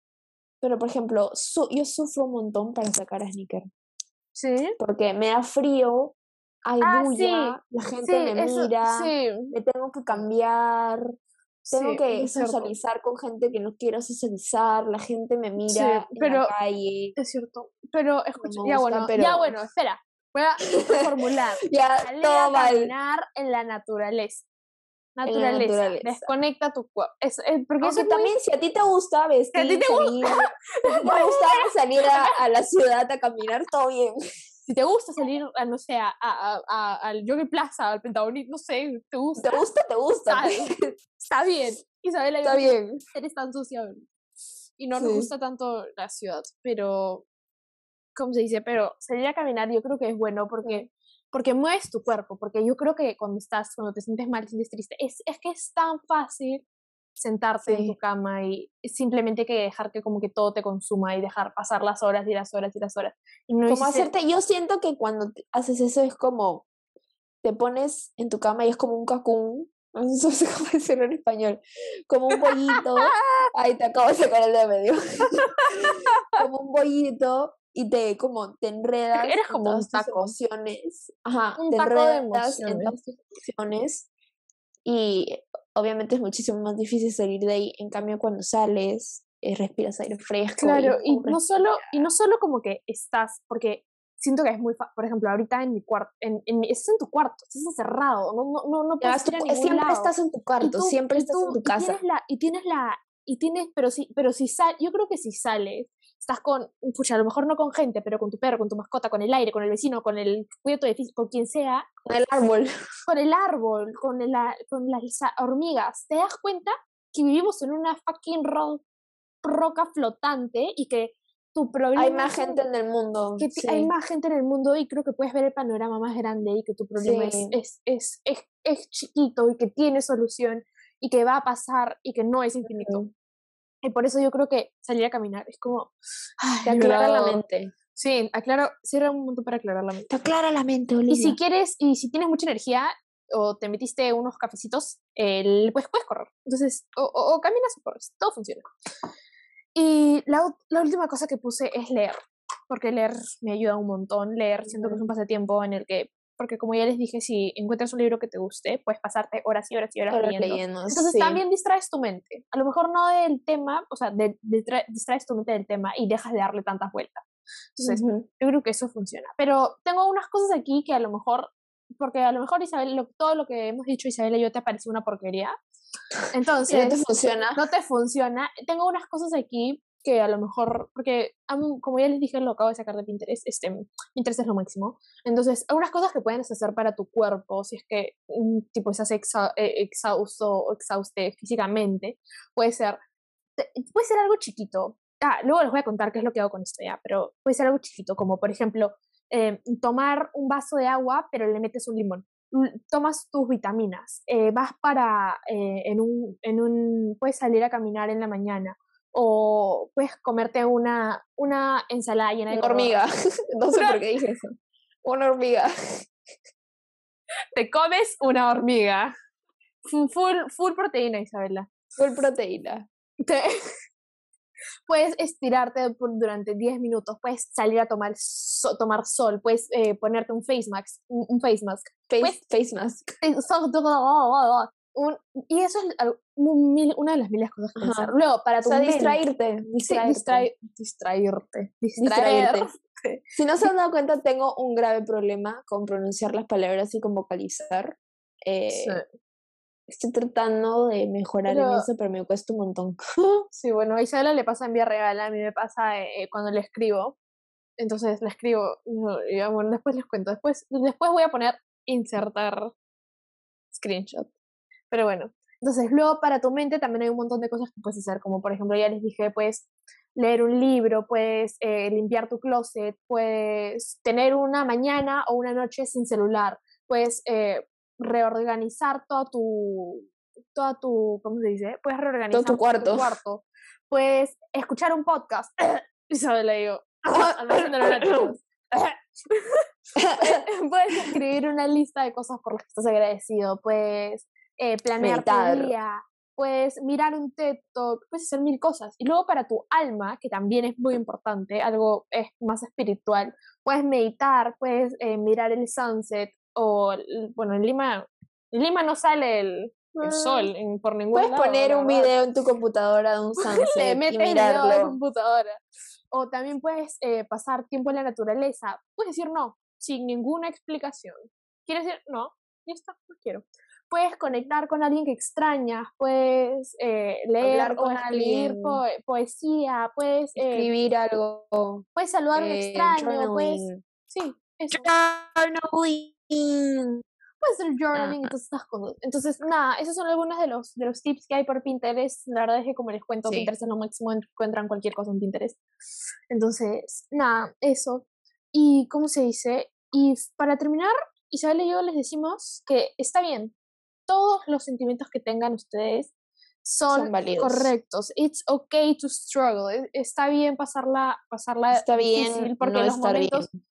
Pero, por ejemplo, su- yo sufro un montón para sacar a sneaker. Sí, Porque me da frío, hay Ah, sí, bulla, la gente sí, me eso, mira, sí, me tengo que cambiar, tengo sí, que cierto. socializar con gente que no quiero socializar, la gente me mira en pero- la calle. Es cierto, pero escucha, me ya bueno, pero- ya bueno, espera, voy a reformular. Ya, Salir todo a mal. caminar en la naturaleza. la Naturaleza. Desconecta tu cuerpo. Es, es- porque eso Aunque muy- también, si a ti te gusta vestir, a ti te salir, si te gusta salir a, a la ciudad a caminar, todo bien. Si te gusta salir, a, no sé, a, a- a- al Yogi Plaza, al Pentagonito, no sé, te gusta, ¿Te gusta? Te gusta. Está bien. Isabela, Está bien. eres tan sucia y no nos Sí. gusta tanto la ciudad, pero, ¿cómo se dice? Pero salir a caminar yo creo que es bueno porque, porque mueves tu cuerpo, porque yo creo que cuando estás, cuando te sientes mal, te sientes triste, es, es que es tan fácil sentarte en tu Sí. cama y simplemente que dejar que como que todo te consuma y dejar pasar las horas y las horas y las horas. Y no Como hacerte, yo siento que cuando haces eso es como, te pones en tu cama y es como un cacún, no sé cómo decirlo en español, como un bollito, ay, te acabo de sacar el de medio, como un bollito y te, como, te enredas eres en como un todas tus taco. emociones, ajá, Un te taco de enredas en todas tus emociones y obviamente es muchísimo más difícil salir de ahí, en cambio cuando sales, eh, respiras aire fresco. Claro, y no solo, y no solo como que estás, porque siento que es muy fácil, por ejemplo, ahorita en mi cuarto, en, en mi- estás en tu cuarto, estás encerrado, no, no, no, no puedes vas ir a tú- ningún siempre lado. estás en tu Y cuarto, tú- siempre y estás tú- en tu y casa. tienes la, y tienes la, y tienes, pero si, pero si sal, yo creo que si sales, estás con, pucha, a lo mejor no con gente, pero con tu perro, con tu mascota, con el aire, con el vecino, con el cuidado de con quien sea, Con el árbol. con el árbol, con, el, con las hormigas, te das cuenta que vivimos en una fucking ro- roca flotante y que tu problema Hay más gente en el mundo. que ti- sí. hay más gente en el mundo y creo que puedes ver el panorama más grande y que tu problema es- es, es, es, es chiquito y que tiene solución y que va a pasar y que no es infinito. Y por eso yo creo que salir a caminar es como... ay, Te aclara la mente. Sí, aclaro, cierra un momento para aclarar la mente. Te aclara la mente, Y Olivia. si quieres, y si tienes mucha energía o te metiste unos cafecitos, eh, pues puedes correr. Entonces, o, o- o caminas o corres, todo funciona. Y la, la última cosa que puse es leer, porque leer me ayuda un montón. Leer siento que es un pasatiempo en el que, porque como ya les dije, si encuentras un libro que te guste, puedes pasarte horas y horas y horas leyendo. leyendo, Entonces sí. también distraes tu mente. A lo mejor no del tema, o sea, de- distra- distraes tu mente del tema y dejas de darle tantas vueltas. Entonces, Ujú. yo creo que eso funciona. Pero tengo unas cosas aquí que a lo mejor, porque a lo mejor Isabel, lo- todo lo que hemos dicho Isabel y yo te parece una porquería. Entonces, no te funciona. no te funciona. Tengo unas cosas aquí que a lo mejor, porque como ya les dije, lo acabo de sacar de Pinterest, este, Pinterest es lo máximo. Entonces, algunas cosas que puedes hacer para tu cuerpo, si es que mm, tipo estás exa- eh, exhausto o exhauste físicamente, puede ser, puede ser algo chiquito. Ah, luego les voy a contar qué es lo que hago con esto ya, pero puede ser algo chiquito, como por ejemplo, eh, tomar un vaso de agua, pero le metes un limón. Tomas tus vitaminas, eh, vas para, en un, en un, puedes salir a caminar en la mañana, o puedes comerte una, una ensalada llena de Una hormiga. No sé por qué dije eso. Una hormiga. Te comes una hormiga. Fu- Full, full proteína, Isabela. Full proteína. Te- puedes estirarte durante 10 minutos, puedes salir a tomar, so- tomar sol, puedes eh, ponerte un face mask, un, un face mask. Face, Pues- face mask. Eh, un- y eso es al- un mil- una de las miles cosas que hacer. Luego, para O tu sea, mente- distraerte. Distraerte. distraerte. Distraerte. Distraerte. Si no se han dado cuenta, tengo un grave problema con pronunciar las palabras y con vocalizar. Eh, Sí. Estoy tratando de mejorar en Pero- eso, pero me cuesta un montón. Sí, bueno, a Isabela le pasa en vía real, a mí me pasa eh, cuando le escribo. Entonces le escribo, y bueno, después les cuento. Después, después voy a poner insertar screenshot. Pero bueno, entonces luego para tu mente también hay un montón de cosas que puedes hacer, como por ejemplo ya les dije, puedes leer un libro, puedes eh, limpiar tu closet, puedes tener una mañana o una noche sin celular, puedes eh, reorganizar toda tu, toda tu, ¿cómo se dice? Puedes reorganizar tu cuarto. cuarto. Puedes escuchar un podcast. Digo, almacén de lunáticos. puedes escribir una lista de cosas por las que estás agradecido, puedes eh, planear tu día, puedes mirar un TED Talk, puedes hacer mil cosas. Y luego para tu alma, que también es muy importante, algo es más espiritual, puedes meditar, puedes eh, mirar el sunset o, bueno, en Lima, en Lima no sale el, el Ah. sol en- por ningún Puedes lado, poner un video en tu computadora de un Le sunset y metes video de mirarlo. computadora. O también puedes eh, pasar tiempo en la naturaleza. Puedes decir no, sin ninguna explicación. ¿Quieres decir no? Ya está, no quiero. Puedes conectar con alguien que extrañas, puedes eh, leer Hablar o con escribir poe- poesía, puedes, eh, Escribir algo. puedes saludar a un eh, extraño, puedes, sí, eso. Journaling. puedes hacer journaling y todas estas cosas. Entonces, nada, esos son algunos de los, de los tips que hay por Pinterest. La verdad es que como les cuento, Sí. Pinterest es lo máximo, encuentran cualquier cosa en Pinterest. Entonces, nada, eso. Y, ¿cómo se dice? Y para terminar, Isabel y yo les decimos que está bien. Todos los sentimientos que tengan ustedes son, Son válidos. correctos. It's okay to struggle. e- Está bien pasarla, pasarla Está difícil bien porque no los estar momentos bien.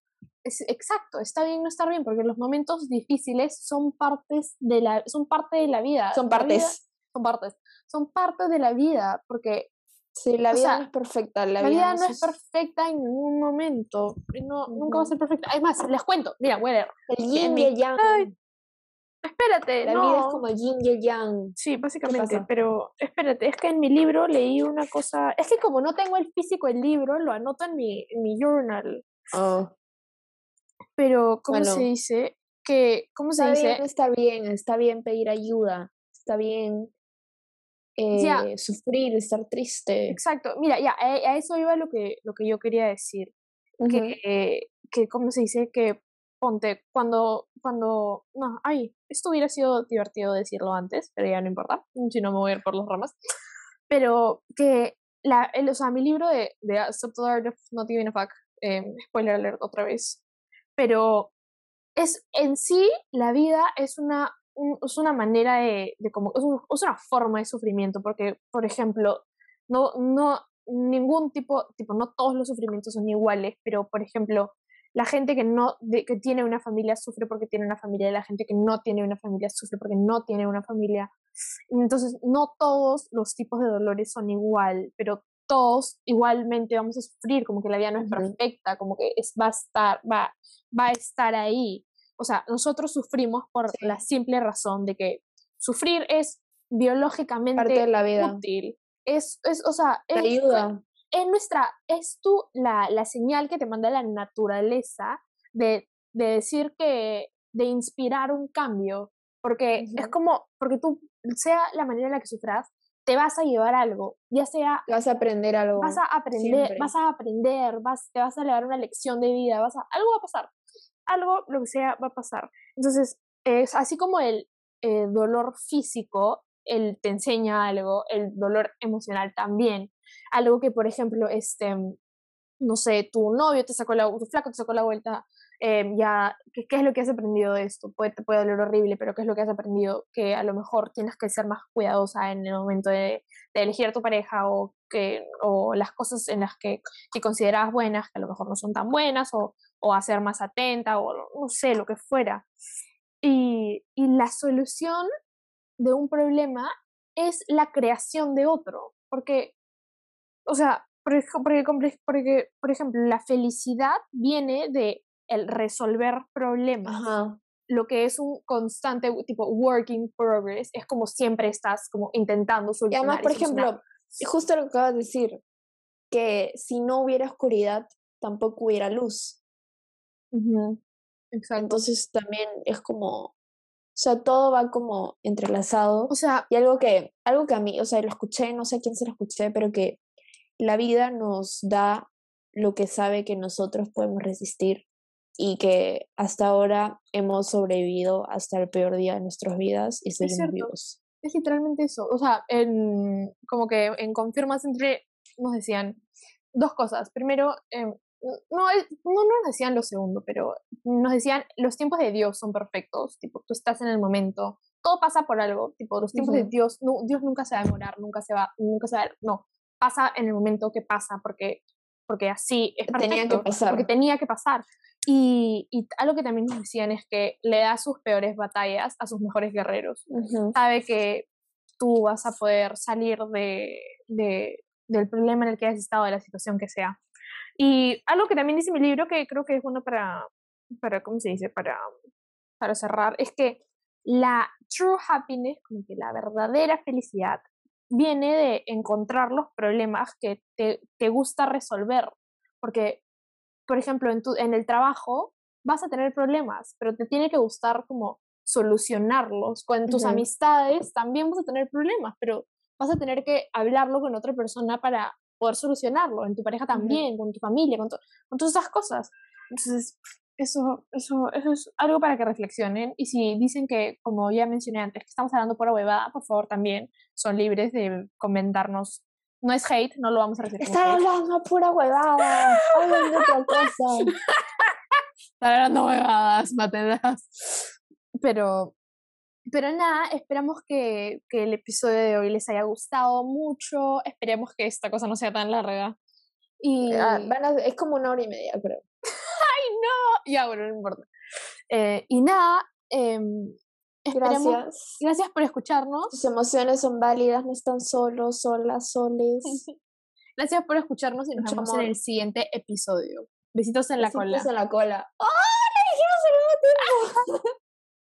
es- exacto, está bien no estar bien, porque los momentos difíciles son partes de la, son parte de la vida. Son La vida- partes. son partes. Son parte de la vida, porque Sí, la o vida sea, no es perfecta. La, la, vida no es perfecta en ningún momento. No, Nunca va a ser perfecta. Además, les cuento, mira, voy a leer. El yin y el yang. Ay, Espérate, La no. vida es como el yin y el yang. Sí, básicamente, pero espérate, es que en mi libro leí una cosa, es que como no tengo el físico del libro, lo anoto en mi, en mi journal, Oh, pero ¿cómo se dice? Que, ¿cómo se Está dice? bien, está bien, está bien pedir ayuda. Está bien eh, sufrir, estar triste. Exacto, mira, ya, a, eso iba lo que, lo que yo quería decir, que, que, ¿cómo se dice? Que ponte, cuando, cuando, no, ay, esto hubiera sido divertido decirlo antes, pero ya no importa, si no me voy a ir por las ramas, pero que, la, el, o sea, mi libro de, de Art of Not Giving a Fuck, eh, spoiler alert otra vez, pero es en sí la vida es una, es una manera de, de como, es, es, una forma de sufrimiento, porque, por ejemplo, no, no, ningún tipo, tipo, no todos los sufrimientos son iguales, pero, por ejemplo, la gente que no que tiene una familia sufre porque tiene una familia y la gente que no tiene una familia sufre porque no tiene una familia. Entonces, no todos los tipos de dolores son igual, pero todos igualmente vamos a sufrir, como que la vida no es perfecta, como que es, va, a estar, va, va a estar ahí. O sea, nosotros sufrimos por la simple razón de que sufrir es biológicamente Parte de la vida. útil. Es, es, o sea, es, ayuda es nuestra, es tú la, la señal que te manda la naturaleza de, de decir que, de inspirar un cambio, porque es como, porque tú, sea la manera en la que sufras, te vas a llevar algo, ya sea... Vas a aprender algo. Vas a aprender, vas a aprender, vas, te vas a llevar una lección de vida, vas a, algo va a pasar, algo, lo que sea, va a pasar. Entonces, es así como el eh, dolor físico, él te enseña algo, el dolor emocional también algo que, por ejemplo, este, no sé, tu novio te sacó la, tu flaco te sacó la vuelta, eh, ya, ¿qué, ¿qué, es lo que has aprendido de esto? Puede, te puede doler horrible, pero ¿qué es lo que has aprendido? Que a lo mejor tienes que ser más cuidadosa en el momento de, de elegir a tu pareja o, que, o las cosas en las que, que consideras buenas, que a lo mejor no son tan buenas, o, o ser más atenta, o no sé, lo que fuera. Y, y la solución de un problema es la creación de otro, porque o sea, porque, porque, por ejemplo, la felicidad viene de el resolver problemas. Lo que es un constante tipo working progress, es como siempre estás como intentando solucionar. Y además, por ejemplo, justo lo que acabas de decir, que si no hubiera oscuridad, tampoco hubiera luz. Exacto. Entonces también es como, o sea, todo va como entrelazado. O sea, y algo que, algo que a mí, o sea, lo escuché, no sé a quién se lo escuché, pero que la vida nos da lo que sabe que nosotros podemos resistir y que hasta ahora hemos sobrevivido hasta el peor día de nuestras vidas y seguimos vivos. Es literalmente eso. O sea, en, como que en Confirma siempre nos decían dos cosas. Primero, em, no, no nos decían lo segundo, pero nos decían los tiempos de Dios son perfectos. Tipo, tú estás en el momento. Todo pasa por algo. Tipo, los tiempos de Dios, no, Dios nunca se va a demorar, nunca se va, nunca se va a, no, pasa en el momento que pasa, porque, porque así es perfecto, tenía que pasar. Porque tenía que pasar. Y, y, algo que también nos decían es que le da sus peores batallas a sus mejores guerreros. Sabe que tú vas a poder salir de, de, del problema en el que has estado, de la situación que sea. Y algo que también dice mi libro, que creo que es bueno para, para ¿cómo se dice? Para, para cerrar, es que la true happiness, como que la verdadera felicidad, viene de encontrar los problemas que te, te gusta resolver. Porque, por ejemplo, en, tu, en el trabajo vas a tener problemas, pero te tiene que gustar como solucionarlos. Con tus amistades también vas a tener problemas, pero vas a tener que hablarlo con otra persona para poder solucionarlo. En tu pareja también, con tu familia, con, con todas esas cosas. Entonces, eso, eso, eso es algo para que reflexionen. Y si dicen que, como ya mencioné antes, que estamos hablando por huevada, por favor también son libres de comentarnos. No es hate, no lo vamos a recibir. Están hablando pura huevada. Hablan de otra cosa. Están hablando huevadas, matedas. Pero, pero nada, esperamos que, que el episodio de hoy les haya gustado mucho. Esperemos que esta cosa no sea tan larga. Y ah, es como una hora y media, creo. ¡Ay, no! Ya, bueno, no importa. Eh, y nada, eh, gracias. Gracias por escucharnos. Tus emociones son válidas, no están solos, solas, soles. gracias por escucharnos y nos vemos en el siguiente episodio. Besitos en la cola. Besitos en la cola. ¡Oh! ¡Le dijimos al mismo tiempo!